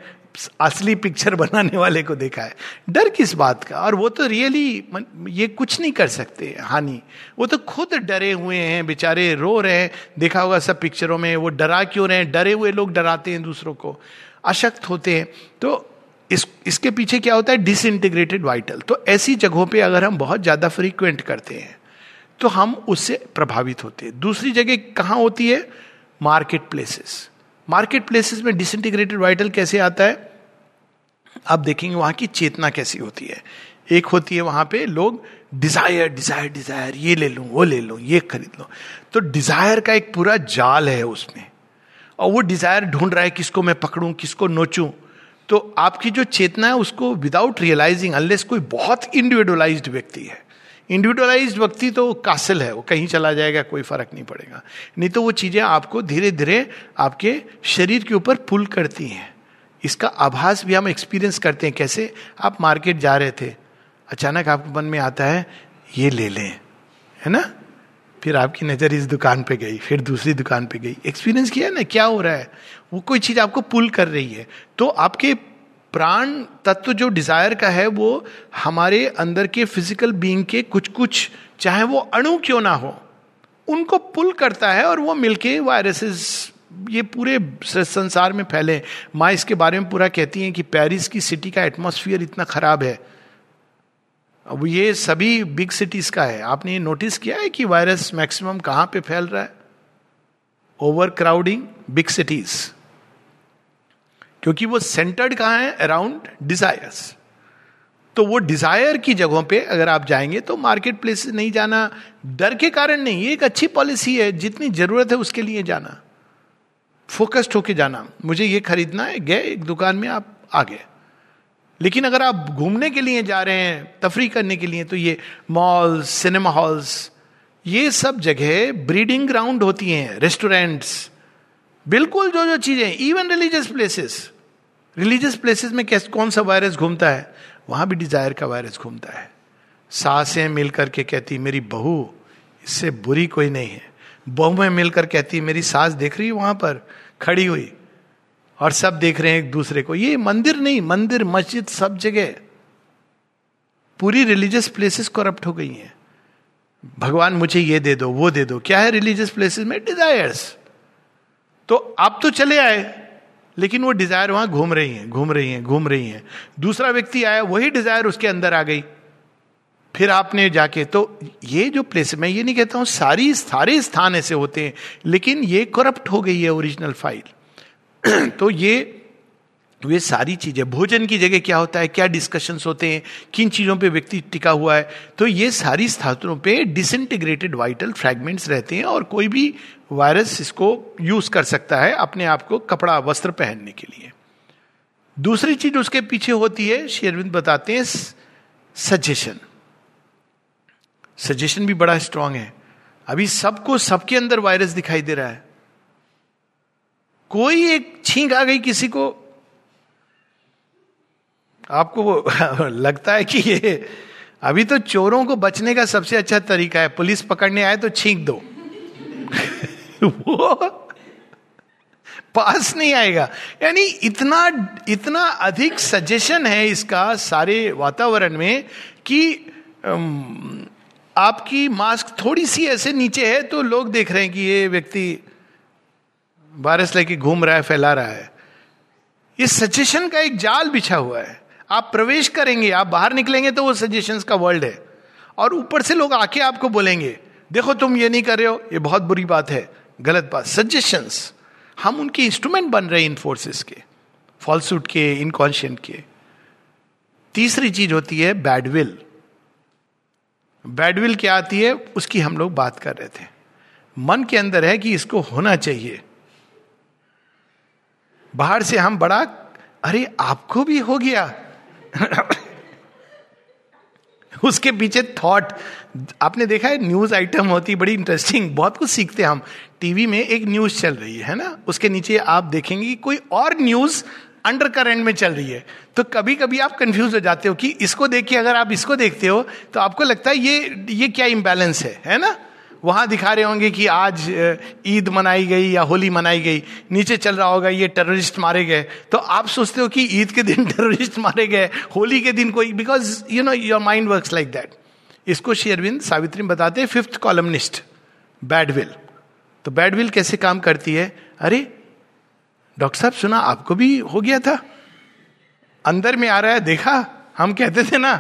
असली पिक्चर बनाने वाले को देखा है। डर किस बात का? और वो तो रियली ये कुछ नहीं कर सकते, हानि। वो तो खुद डरे हुए हैं, बेचारे रो रहे हैं। देखा होगा सब पिक्चरों में, वो डरा क्यों रहे हैं? डरे हुए लोग डराते हैं दूसरों को। अशक्त होते हैं। तो इस, इसके पीछे क्या होता है? डिसइंटीग्रेटेड वाइटल तो ऐसी जगहों पे अगर हम बहुत ज़्यादा फ्रीक्वेंट करते हैं तो हम उससे प्रभावित होते हैं। दूसरी जगह कहाँ होती है? मार्केट प्लेसेस मार्केट प्लेसेस में डिसइंटीग्रेटेड वाइटल कैसे आता है? आप देखेंगे वहाँ की चेतना कैसी होती है। एक होती है वहाँ पे लोग डिज़ायर डिज़ायर डिज़ायर ये ले लूँ, वो ले लूँ, ये खरीद लो। तो डिज़ायर का एक पूरा जाल है उसमें। और वो डिज़ायर ढूंढ रहा है किसको मैं पकड़ूं, किसको नोचूं। तो आपकी जो चेतना है उसको विदाउट रियलाइजिंग अनलेस कोई बहुत इंडिविजुअलाइज्ड व्यक्ति है। इंडिविजुअलाइज्ड व्यक्ति तो कासिल है, वो कहीं चला जाएगा, कोई फ़र्क नहीं पड़ेगा। नहीं तो वो चीज़ें आपको धीरे धीरे आपके शरीर के ऊपर पुल करती हैं। इसका आभास भी हम एक्सपीरियंस करते हैं, कैसे आप मार्केट जा रहे थे, अचानक आपके मन में आता है, ये ले लें। है ना? फिर आपकी नज़र इस दुकान पे गई, फिर दूसरी दुकान पे गई। एक्सपीरियंस किया ना, क्या हो रहा है? वो कोई चीज़ आपको पुल कर रही है। तो आपके प्राण तत्व जो डिज़ायर का है, वो हमारे अंदर के फ़िज़िकल बीइंग के कुछ कुछ चाहे वो अणु क्यों ना हो, उनको पुल करता है और वो मिलके वायरसेस ये पूरे संसार में फैले। माँ इसके बारे में पूरा कहती हैं कि पेरिस की सिटी का एटमोसफियर इतना खराब है। अब ये सभी बिग सिटीज़ का है। आपने ये नोटिस किया है कि वायरस मैक्सिमम कहाँ पे फैल रहा है? ओवर क्राउडिंग बिग सिटीज़ क्योंकि वो सेंटर्ड कहाँ है? अराउंड डिजायर्स तो वो डिज़ायर की जगहों पे अगर आप जाएँगे तो मार्केट प्लेस नहीं जाना, डर के कारण नहीं, ये एक अच्छी पॉलिसी है, जितनी ज़रूरत है उसके लिए जाना। फोकस्ड होके जाना। मुझे ये खरीदना है, गए एक दुकान में, आप आ गए लेकिन अगर आप घूमने के लिए जा रहे हैं, तफरी करने के लिए तो ये मॉल्स सिनेमा हॉल्स ये सब जगह ब्रीडिंग ग्राउंड होती हैं रेस्टोरेंट्स बिल्कुल जो जो चीज़ें even religious places religious places में कैसे, कौन सा वायरस घूमता है? वहाँ भी डिज़ायर का वायरस घूमता है। सासें मिलकर के कहती, मेरी बहू, इससे बुरी कोई नहीं है। बहू में मिलकर कहती, मेरी सास देख रही है वहाँ पर, खड़ी हुई, और सब देख रहे हैं एक दूसरे को। ये मंदिर नहीं, मंदिर, मस्जिद, सब जगह। पूरी रिलीजियस प्लेसेस करप्ट हो गई हैं। भगवान, मुझे ये दे दो, वो दे दो। क्या है रिलीजियस प्लेसेस में? डिजायर्स तो आप तो चले आए। लेकिन वो डिज़ायर वहाँ घूम रही है, घूम रही है, घूम रही है। दूसरा व्यक्ति आया, वही डिज़ायर उसके अंदर आ गई। फिर आपने जाके तो ये जो प्लेस मैं ये नहीं कहता हूँ, सारी, सारे स्थान ऐसे होते हैं, लेकिन ये करप्ट हो गई है ओरिजिनल फ़ाइल तो ये ये सारी चीज़ें, भोजन की जगह क्या होता है, क्या डिस्कशन होते हैं, किन चीज़ों पे व्यक्ति टिका हुआ है तो ये सारी स्थानों पे डिसइंटीग्रेटेड वाइटल फ्रैगमेंट्स रहते हैं और कोई भी वायरस इसको यूज़ कर सकता है अपने आप को कपड़ा, वस्त्र पहनने के लिए। दूसरी चीज़ उसके पीछे होती है शेरविंद बताते हैं सजेशन सजेशन भी बड़ा स्ट्रांग है। अभी सबको, सबके अंदर वायरस दिखाई दे रहा है। कोई एक छींक आ गई किसी को आपको लगता है कि ये अभी तो चोरों को बचने का सबसे अच्छा तरीका है। पुलिस पकड़ने आए तो छींक दो। वो पास नहीं आएगा। यानी इतना इतना अधिक सजेशन है इसका सारे वातावरण में कि आपकी मास्क थोड़ी सी ऐसे नीचे है तो लोग देख रहे हैं कि ये व्यक्ति वायरस लेके घूम रहा है, फैला रहा है। ये सजेशन का एक जाल बिछा हुआ है। आप प्रवेश करेंगे, आप बाहर निकलेंगे तो वो सजेशन का वर्ल्ड है। और ऊपर से लोग आके आपको बोलेंगे, देखो तुम ये नहीं कर रहे हो, ये बहुत बुरी बात है, गलत बात। सजेशंस हम उनके इंस्ट्रूमेंट बन रहे हैं इन फोर्सेस के फॉल्सूट के इनकॉन्शियंट के। तीसरी चीज़ होती है बैडविल बैडविल क्या आती है? उसकी हम लोग बात कर रहे थे। मन के अंदर है कि इसको होना चाहिए। बाहर से हम बड़ा, अरे, आपको भी हो गया उसके पीछे थॉट आपने देखा है न्यूज़ आइटम होती, बड़ी इंटरेस्टिंग बहुत कुछ सीखते हैं हम। टीवी में एक न्यूज़ चल रही है ना? उसके नीचे आप देखेंगे कोई और न्यूज़ अंडर करेंट में चल रही है। तो कभी कभी आप कंफ्यूज हो जाते हो कि इसको देख के अगर आप इसको देखते हो तो आपको लगता है ये ये क्या इम्बैलेंस है है ना? वहाँ दिखा रहे होंगे कि आज ईद मनाई गई या होली मनाई गई। नीचे चल रहा होगा, ये टेररिस्ट मारे गए। तो आप सोचते हो कि ईद के दिन टेररिस्ट मारे गए, होली के दिन कोई because you know your mind work like that इसको शेयरविंद सावित्री बताते हैं फिफ्थ कॉलमनिस्ट बैडविल तो बैडविल कैसे काम करती है? अरे, डॉक्टर साहब, सुना, आपको भी हो गया था। अंदर में आ रहा है, देखा, हम कहते थे ना।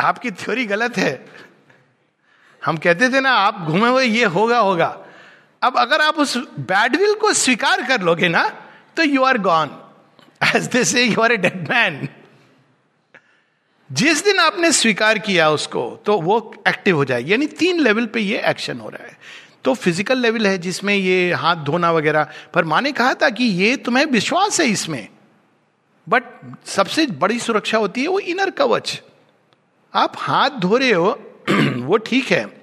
आपकी थ्योरी गलत है। हम कहते थे ना, आप घूमे हुए, ये होगा होगा। अब अगर आप उस बैडविल को स्वीकार कर लोगे ना तो you are gone as they say you are a dead man जिस दिन आपने स्वीकार किया उसको तो वो एक्टिव हो जाए। यानी तीन लेवल पे ये एक्शन हो रहा है। तो फ़िज़िकल लेवल है जिसमें ये हाथ धोना वगैरह। पर माँ ने कहा था कि ये तुम्हें विश्वास है इसमें। बट सबसे बड़ी सुरक्षा होती है वो इनर कवच। आप हाथ धो रहे हो, वो ठीक है।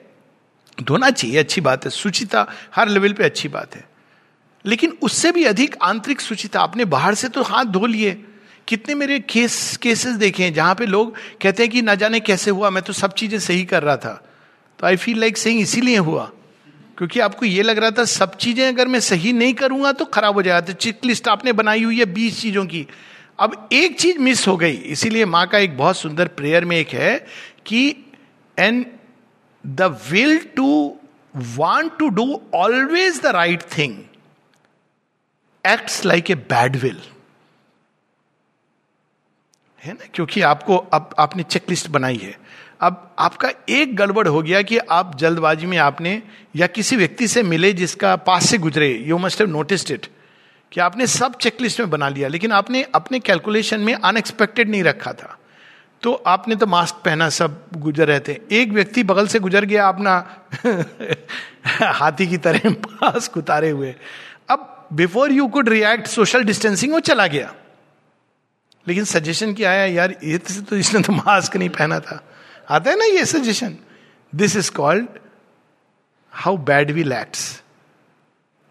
धोना चाहिए, अच्छी बात है। सुचिता हर लेवल पे अच्छी बात है। लेकिन उससे भी अधिक आंतरिक सुचिता, आपने बाहर से तो हाथ धो लिए। कितने मेरे केस केसेस देखे हैं जहाँ पे लोग कहते हैं कि ना जाने कैसे हुआ, मैं तो सब चीज़ें सही कर रहा था। तो आई फील लाइक सही इसीलिए हुआ। क्योंकि आपको ये लग रहा था सब चीज़ें अगर मैं सही नहीं करूँगा तो खराब हो जाएगा। तो चेक लिस्ट आपने बनाई हुई है बीस चीज़ों की। अब एक चीज़ मिस हो गई। इसीलिए माँ का एक बहुत सुंदर प्रेयर में एक है कि an the will to want to do always the right thing acts like a bad will है ना? क्योंकि आपको अब आपने चेकलिस्ट बनाई है। अब आपका एक गड़बड़ हो गया कि आप जल्दबाजी में आपने या किसी व्यक्ति से मिले जिसका पास से गुजरे। You must have noticed it कि आपने सब चेकलिस्ट में बना लिया, लेकिन आपने अपने कैलकुलेशन में अनएक्सपेक्टेड नहीं रखा था। तो आपने तो मास्क पहना, सब गुजर रहे थे। एक व्यक्ति बगल से गुजर गया अपना हाथी की तरह मास्क उतारे हुए। अब before you could react social distancing वो चला गया। लेकिन सजेशन क्या आया, यार, ये तो इसने तो मास्क नहीं पहना था। आता है ना ये suggestion this is called how bad we lacks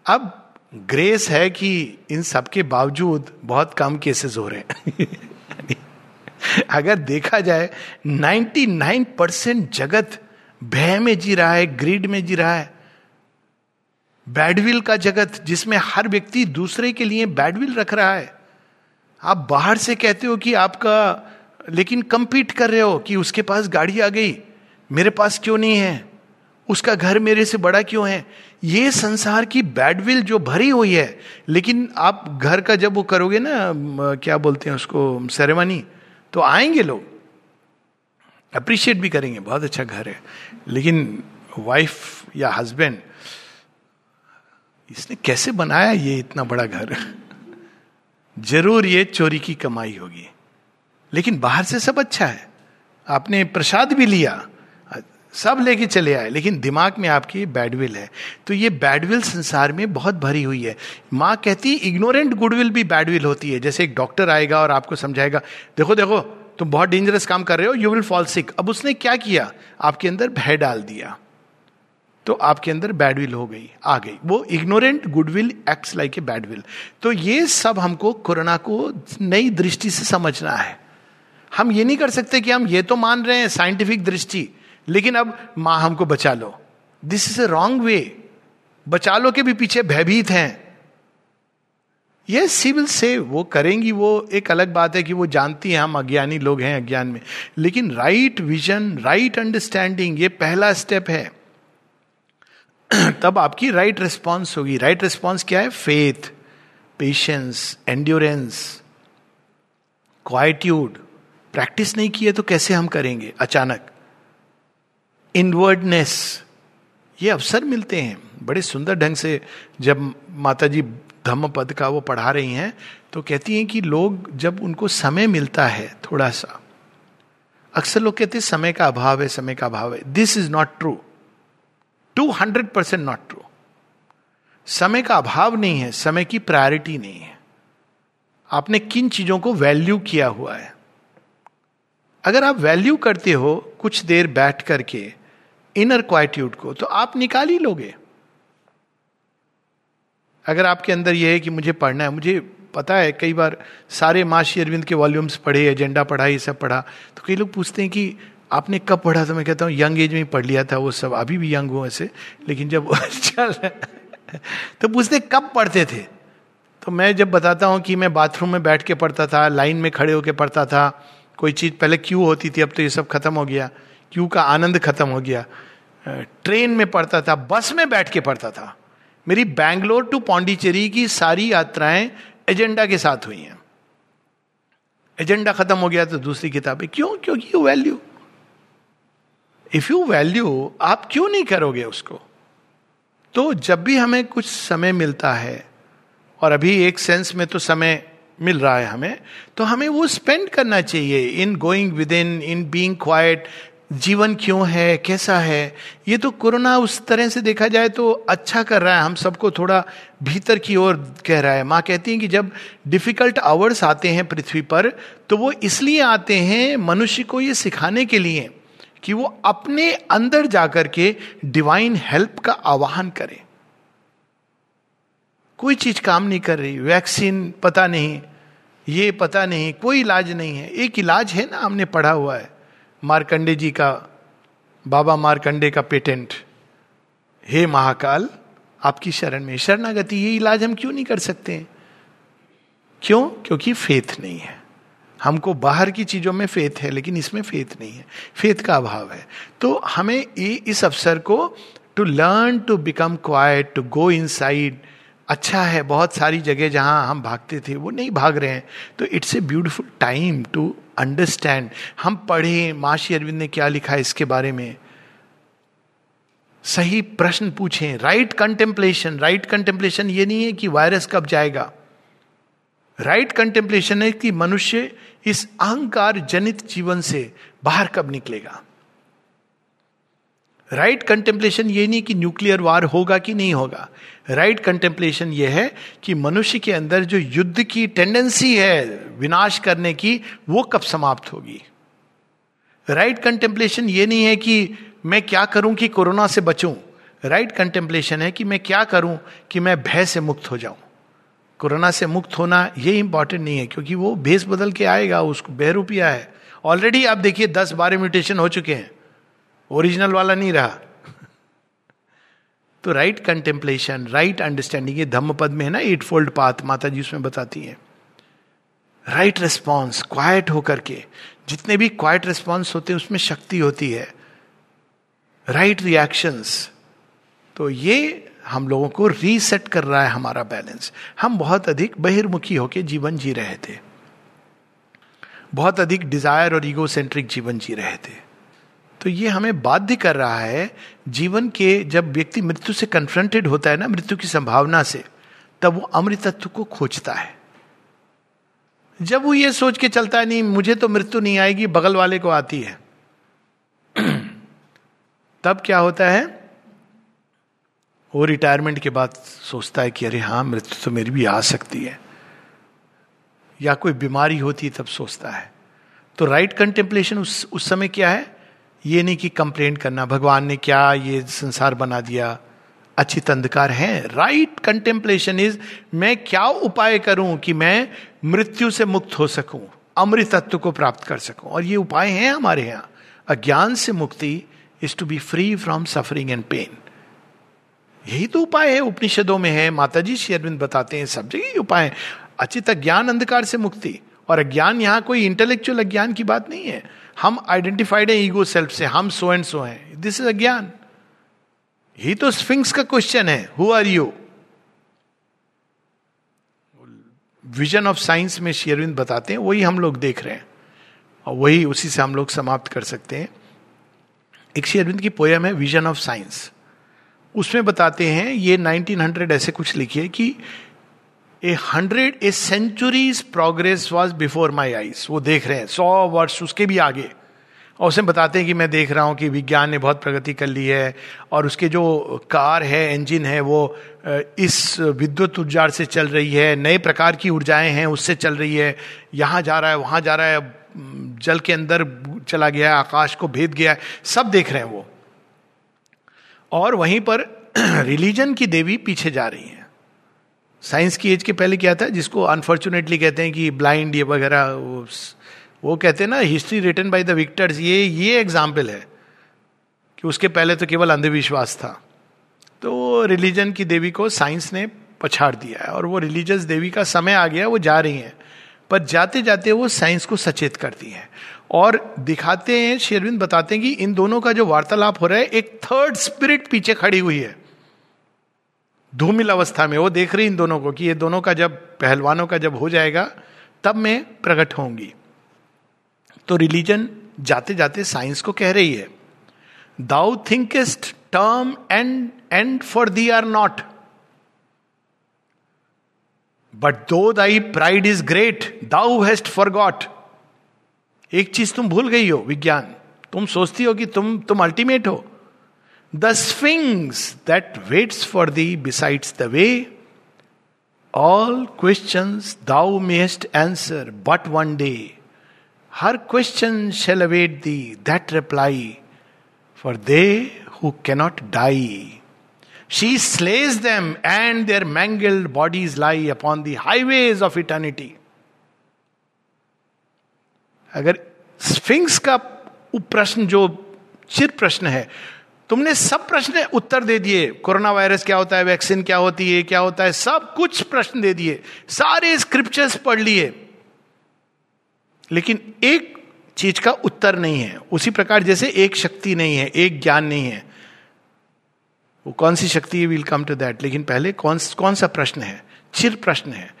अब ग्रेस है कि इन सब के बावजूद बहुत कम केसेस हो रहे हैं। अगर देखा जाए 99 परसेंट जगत भय में जी रहा है ग्रीड में जी रहा है। बैडविल का जगत, जिसमें हर व्यक्ति दूसरे के लिए बैडविल रख रहा है। आप बाहर से कहते हो कि आपका, लेकिन कंपीट कर रहे हो कि उसके पास गाड़ी आ गई, मेरे पास क्यों नहीं है? उसका घर मेरे से बड़ा क्यों है? ये संसार की बैडविल जो भरी हुई है, लेकिन आप घर का जब वो करोगे ना क्या बोलते हैं उसको सेरेमनी तो आएँगे लोग। अप्रिशिएट भी करेंगे, बहुत अच्छा घर है। लेकिन वाइफ या हस्बैंड इसने कैसे बनाया ये इतना बड़ा घर? ज़रूर ये चोरी की कमाई होगी। लेकिन बाहर से सब अच्छा है। आपने प्रसाद भी लिया। सब लेके चले आए, लेकिन दिमाग में आपकी बैडविल है। तो ये बैडविल संसार में बहुत भरी हुई है। माँ कहती इग्नोरेंट गुडविल भी बैडविल होती है। जैसे एक डॉक्टर आएगा और आपको समझाएगा, देखो देखो, तुम बहुत डेंजरस काम कर रहे हो यू विल फॉल सिक अब उसने क्या किया? आपके अंदर भय डाल दिया। तो आपके अंदर बैडविल हो गई, आ गई। वो ignorant goodwill acts like a bad will तो ये सब हमको कोरोना को नई दृष्टि से समझना है। हम ये नहीं कर सकते कि हम ये तो मान रहे हैं साइंटिफिक दृष्टि। लेकिन अब माँ हमको बचा लो। This is a wrong way बचा लो के भी पीछे भयभीत हैं। ये सिविल से वो करेंगी, वो एक अलग बात है कि वो जानती हैं, हम अज्ञानी लोग हैं अज्ञान में। लेकिन राइट विजन राइट अंडरस्टैंडिंग ये पहला स्टेप है। तब आपकी राइट रिस्पॉन्स होगी। राइट रिस्पॉन्स क्या है? Faith patience endurance quietude practice नहीं किए तो कैसे हम करेंगे? अचानक। इनवर्डनेस ये अवसर मिलते हैं, बड़े सुंदर ढंग से। जब माता जी धम्म पद का वो पढ़ा रही हैं तो कहती हैं कि लोग, जब उनको समय मिलता है थोड़ा सा, अक्सर लोग कहते हैं, समय का अभाव है, समय का अभाव है। This is not true two hundred percent not true समय का अभाव नहीं है, समय की प्रायोरिटी नहीं है। आपने किन चीज़ों को वैल्यू किया हुआ है? अगर आप वैल्यू करते हो, कुछ देर बैठ करके इनर क्वाइट्यूड को तो आप निकाल ही लोगे। अगर आपके अंदर यह है कि मुझे पढ़ना है, मुझे पता है, कई बार सारे माशी अरविंद के वॉल्यूम्स पढ़े एजेंडा पढ़ा, ये सब पढ़ा तो कई लोग पूछते हैं कि आपने कब पढ़ा तो मैं कहता हूँ यंग एज में पढ़ लिया था वो सब, अभी भी यंग हूँ ऐसे, लेकिन जब चल तो पूछते कब पढ़ते थे? तो मैं जब बताता हूँ कि मैं बाथरूम में बैठ के पढ़ता था लाइन में खड़े होके पढ़ता था, कोई चीज़ पहले क्यू होती थी, अब तो ये सब खत्म हो गया क्यू का आनंद खत्म हो गया। ट्रेन में पढ़ता था, बस में बैठ के पढ़ता था। मेरी बैंगलोर टू पौंडीचेरी की सारी यात्राएँ एजेंडा के साथ हुई हैं। एजेंडा खत्म हो गया तो दूसरी किताबें। क्यों? क्योंकि you value if you value आप क्यों नहीं करोगे उसको? तो जब भी हमें कुछ समय मिलता है, और अभी एक सेंस में तो समय मिल रहा है हमें तो हमें वो स्पेंड करना चाहिए। In going within in being quiet जीवन क्यों है? कैसा है? ये तो कोरोना उस तरह से देखा जाए तो अच्छा कर रहा है। हम सबको थोड़ा भीतर की ओर कह रहा है। माँ कहती है कि जब डिफ़िकल्ट आवर्स आते हैं पृथ्वी पर तो वो इसलिए आते हैं मनुष्य को ये सिखाने के लिए कि वो अपने अंदर जाकर के डिवाइन हेल्प का आवाहन करे। कोई चीज़ काम नहीं कर रही। वैक्सीन पता नहीं, ये पता नहीं, कोई इलाज नहीं है। एक इलाज है ना, हमने पढ़ा हुआ है। मारकंडे जी का, बाबा मारकंडे का पेटेंट। हे महाकाल, आपकी शरण में शरणागति, ये इलाज हम क्यों नहीं कर सकते? क्यों? क्योंकि फेथ नहीं है। हमको बाहर की चीज़ों में फेथ है, लेकिन इसमें फेथ नहीं है। फेथ का अभाव है। तो हमें इस अवसर को to learn to become quiet to go in अच्छा है, बहुत सारी जगह जहाँ हम भागते थे, वो नहीं भाग रहे हैं। तो it's a beautiful time to understand हम पढ़े, माशी अरविंद ने क्या लिखा इसके बारे में? सही प्रश्न पूछें। राइट कंटेम्पलेशन राइट कंटेम्पलेशन ये नहीं है कि वायरस कब जाएगा। राइट कंटेम्पलेशन है कि मनुष्य इस अहंकार जनित जीवन से बाहर कब निकलेगा। राइट कंटेम्पलेशन ये नहीं कि न्यूक्लियर वार होगा कि नहीं होगा। राइट right कंटेम्पलेशन ये है कि मनुष्य के अंदर जो युद्ध की टेंडेंसी है विनाश करने की, वो कब समाप्त होगी? राइट right कंटेम्पलेशन ये नहीं है कि मैं क्या करूँ कि कोरोना से बचूं। राइट right कंटेम्पलेशन है कि मैं क्या करूँ कि मैं भय से मुक्त हो जाऊँ। कोरोना से मुक्त होना ये इंपॉर्टेंट नहीं है, क्योंकि वो भेस बदल के आएगा, उसको बेहरूपिया है। ऑलरेडी आप देखिए, दस बारह म्यूटेशन हो चुके हैं। ओरिजिनल वाला नहीं रहा। तो राइट कंटेम्पलेशन राइट अंडरस्टैंडिंग ये धम्म पद में है ना एट फोल्ड पाथ माता जी उसमें बताती है। राइट रिस्पॉन्स क्वाइट होकर के, जितने भी क्वाइट रिस्पॉन्स होते हैं, उसमें शक्ति होती है। राइट right रिएक्शंस तो ये हम लोगों को रीसेट कर रहा है हमारा बैलेंस हम बहुत अधिक बहिर्मुखी होकर जीवन जी रहे थे। बहुत अधिक डिज़ायर और ईगो सेंट्रिक जीवन जी रहे थे। तो ये हमें बाध्य कर रहा है जीवन के जब व्यक्ति मृत्यु से कन्फ्रंटेड होता है ना, मृत्यु की संभावना से, तब वो अमृतत्व को खोजता है। जब वो ये सोच के चलता है, नहीं, मुझे तो मृत्यु नहीं आएगी, बगल वाले को आती है। तब क्या होता है? वो रिटायरमेंट के बाद सोचता है कि, अरे हाँ मृत्यु तो मेरी भी आ सकती है। या कोई बीमारी होती है, तब सोचता है। तो राइट कंटेम्पलेशन उस उस समय क्या है? ये नहीं कि कंप्लेंट करना, भगवान ने क्या ये संसार बना दिया? अच्छी अंधकार है। राइट कंटेम्पलेशन इज़ मैं क्या उपाय करूँ कि मैं मृत्यु से मुक्त हो सकूँ, अमृतत्व को प्राप्त कर सकूँ? और ये उपाय हैं हमारे यहाँ। अज्ञान से मुक्ति is to be free from suffering and pain यही तो उपाय है, उपनिषदों में है माता जी श्री अरविंद बताते हैं, सब जगह उपाय अचित अज्ञान अंधकार से मुक्ति। और अज्ञान, यहाँ कोई इंटेलेक्चुअल अज्ञान की बात नहीं है। हम आइडेंटिफाइड है ईगो सेल्फ से, हम सो एंड सो हैं. दिस इज़ अज्ञान ही तो स्फिंक्स का क्वेश्चन है. Who are you vision of science में शेरविंद बताते हैं, वही हम लोग देख रहे हैं। और वही उसी से हम लोग समाप्त कर सकते हैं। एक शेरविंद की पोयम है विजन ऑफ़ साइंस उसमें बताते हैं, ये 1900 ऐसे कुछ लिखिए कि a hundred a centuries progress was before my eyes वो देख रहे हैं, सौ वर्ष उसके भी आगे। और उसे बताते हैं कि मैं देख रहा हूँ कि विज्ञान ने बहुत प्रगति कर ली है, और उसके जो कार है इंजन है, वो इस विद्युत ऊर्जा से चल रही है, नए प्रकार की ऊर्जाएँ हैं, उससे चल रही है। यहाँ जा रहा है, वहाँ जा रहा है जल के अंदर चला गया है आकाश को भेद गया है सब देख रहे हैं वो। और वहीं पर रिलीजन की देवी पीछे जा रही है। साइंस की एज के पहले क्या था जिसको अनफॉर्चुनेटली कहते हैं कि ब्लाइंड ये वगैरह वो, कहते हैं ना history written by the victors ये ये एग्ज़ाम्पल है कि उसके पहले तो केवल अंधविश्वास था। तो रिलीजन की देवी को साइंस ने पछाड़ दिया है और वो रिलीजियस देवी का समय आ गया वो जा रही हैं। पर जाते जाते वो साइंस को सचेत करती हैं। और दिखाते हैं शेरविंद बताते हैं कि इन दोनों का जो वार्तालाप हो रहा है एक थर्ड स्पिरिट पीछे खड़ी हुई है। धूमिल अवस्था में, वो देख रही इन दोनों को कि ये दोनों का जब, पहलवानों का जब हो जाएगा, तब मैं प्रकट होंगी। तो रिलीजन जाते जाते साइंस को कह रही है thou thinkest term and and for thee are not but though thy pride is great thou hast forgot एक चीज़ तुम भूल गई हो, विज्ञान। तुम सोचती हो कि तुम तुम अल्टीमेट हो। The sphinx that waits for thee besides the way all question thou must answer but one day her question shall await thee that reply for they who cannot die she slays them and their mangled bodies lie upon the highways of eternity अगर sphinx का प्रश्न जो चिर प्रश्न है तुमने सब प्रश्न उत्तर दे दिए। कोरोना वायरस क्या होता है, वैक्सीन क्या होती है, क्या होता है, सब कुछ प्रश्न दे दिए। सारे स्क्रिप्चर्स पढ़ लिए। लेकिन एक चीज़ का उत्तर नहीं है। उसी प्रकार जैसे एक शक्ति नहीं है, एक ज्ञान नहीं है, वो कौन सी शक्ति है विल कम टू दैट लेकिन पहले कौन कौन सा प्रश्न है? चिर प्रश्न है।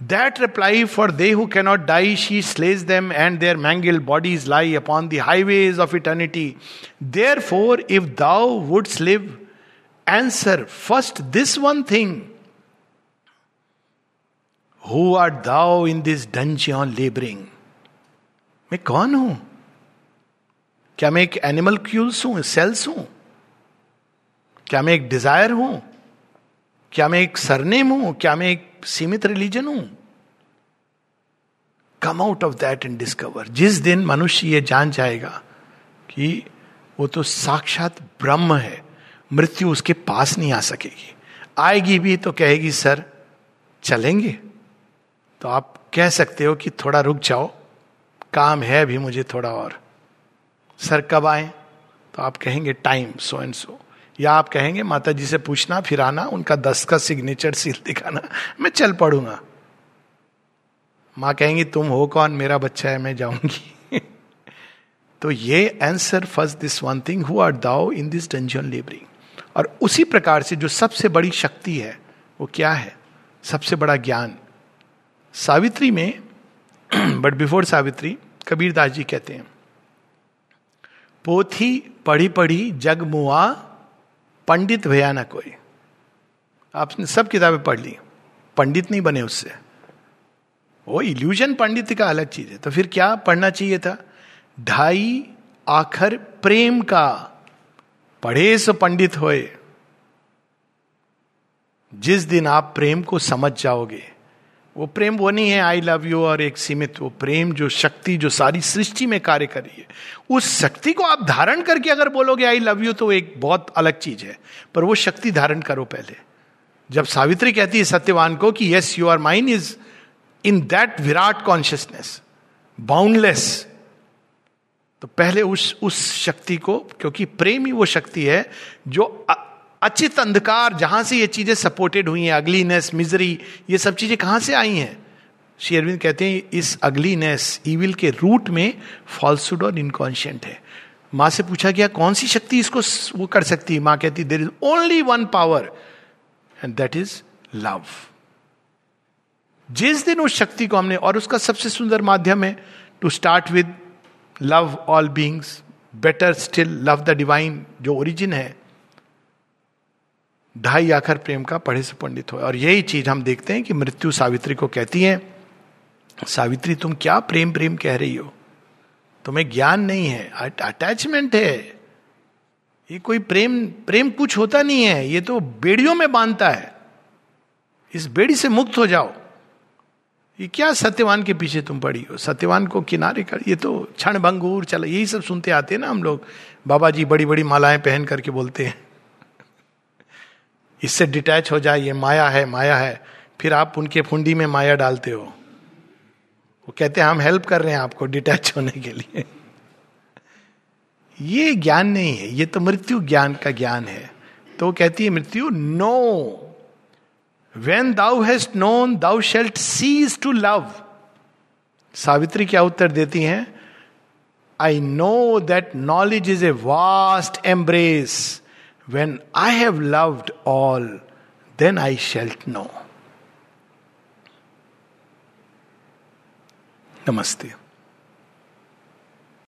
That reply for they who cannot die, she slays them, and their mangled bodies lie upon the highways of eternity. Therefore, if thou wouldst live, answer first this one thing Who art thou in this dungeon laboring? मैं कौन हूं क्या मैं एक animal क्यूल्स हूं sales हूं क्या मैं एक डिजायर हूं क्या मैं एक सरनेम हूँ? क्या मैं एक सीमित रिलीजन हूँ? Come out of that and discover जिस दिन मनुष्य ये जान जाएगा कि वो तो साक्षात ब्रह्म है, मृत्यु उसके पास नहीं आ सकेगी। आएगी भी तो कहेगी, सर, चलेंगे? तो आप कह सकते हो कि थोड़ा रुक जाओ। काम है अभी मुझे थोड़ा और। सर, कब आए? तो आप कहेंगे टाइम सो एंड सो या आप कहेंगे माता जी से पूछना, फिर आना, उनका दस का सिग्नेचर सील दिखाना, मैं चल पड़ूँगा। माँ कहेंगी, तुम हो कौन? मेरा बच्चा है, मैं जाऊँगी। तो ये answer first this one thing who are thou in this dungeon labouring और उसी प्रकार से जो सबसे बड़ी शक्ति है, वो क्या है? सबसे बड़ा ज्ञान। सावित्री में बट बिफोर सावित्री, कबीरदास जी कहते हैं, पोथी पढ़ी पढ़ी जग मुआ पंडित भया ना कोई। आपने सब किताबें पढ़ ली। पंडित नहीं बने उससे। वो इल्यूजन पंडित का अलग चीज़ है। तो फिर क्या पढ़ना चाहिए था? ढाई आखर प्रेम का। पढ़े सो पंडित होए। जिस दिन आप प्रेम को समझ जाओगे। वो प्रेम वो नहीं है आई लव यू और एक सीमित वो प्रेम जो शक्ति जो सारी सृष्टि में कार्य कर रही है। उस शक्ति को आप धारण करके अगर बोलोगे आई लव यू तो एक बहुत अलग चीज़ है। पर वो शक्ति धारण करो पहले। जब सावित्री कहती है सत्यवान को कि yes you are mine is in that Virat consciousness boundless तो पहले उस उस शक्ति को, क्योंकि प्रेम ही वो शक्ति है जो अचित अंधकार, जहाँ से ये चीज़ें सपोर्टेड हुई हैं अगलीनेस मिजरी ये सब चीज़ें कहाँ से आई हैं? श्री अरविंद कहते हैं, इस अगलीनेस ईविल के रूट में फॉल्सुड और इनकॉन्शियंट है। माँ से पूछा गया, कौन सी शक्ति इसको वो कर सकती है? माँ कहती there is only one power and that is love जिस दिन उस शक्ति को हमने, और उसका सबसे सुंदर माध्यम है to start with love all beings better still love the divine जो ओरिजिन है ढाई आखर प्रेम का पढ़े से पंडित हो। और यही चीज़ हम देखते हैं कि मृत्यु सावित्री को कहती है, सावित्री, तुम क्या प्रेम प्रेम कह रही हो? तुम्हें ज्ञान नहीं है अटैचमेंट है। ये कोई प्रेम प्रेम कुछ होता नहीं है, ये तो बेड़ियों में बांधता है। इस बेड़ी से मुक्त हो जाओ। ये क्या सत्यवान के पीछे तुम पड़ी हो? सत्यवान को किनारे कर, ये तो क्षण भंगूर, चला, यही सब सुनते आते हैं ना हम लोग। बाबा जी बड़ी बड़ी मालाएँ पहन करके बोलते हैं। इससे डिटैच हो जाए ये माया है माया है। फिर आप उनके फुंडी में माया डालते हो। वो कहते हैं, हम हेल्प कर रहे हैं आपको डिटैच होने के लिए। ये ज्ञान नहीं है, ये तो मृत्यु ज्ञान का ज्ञान है। तो कहती है, मृत्यु no when thou hast known thou shalt cease to love Savitri क्या उत्तर देती हैं? I know that knowledge is a vast embrace When I have loved all, then I shalt know. Namaste.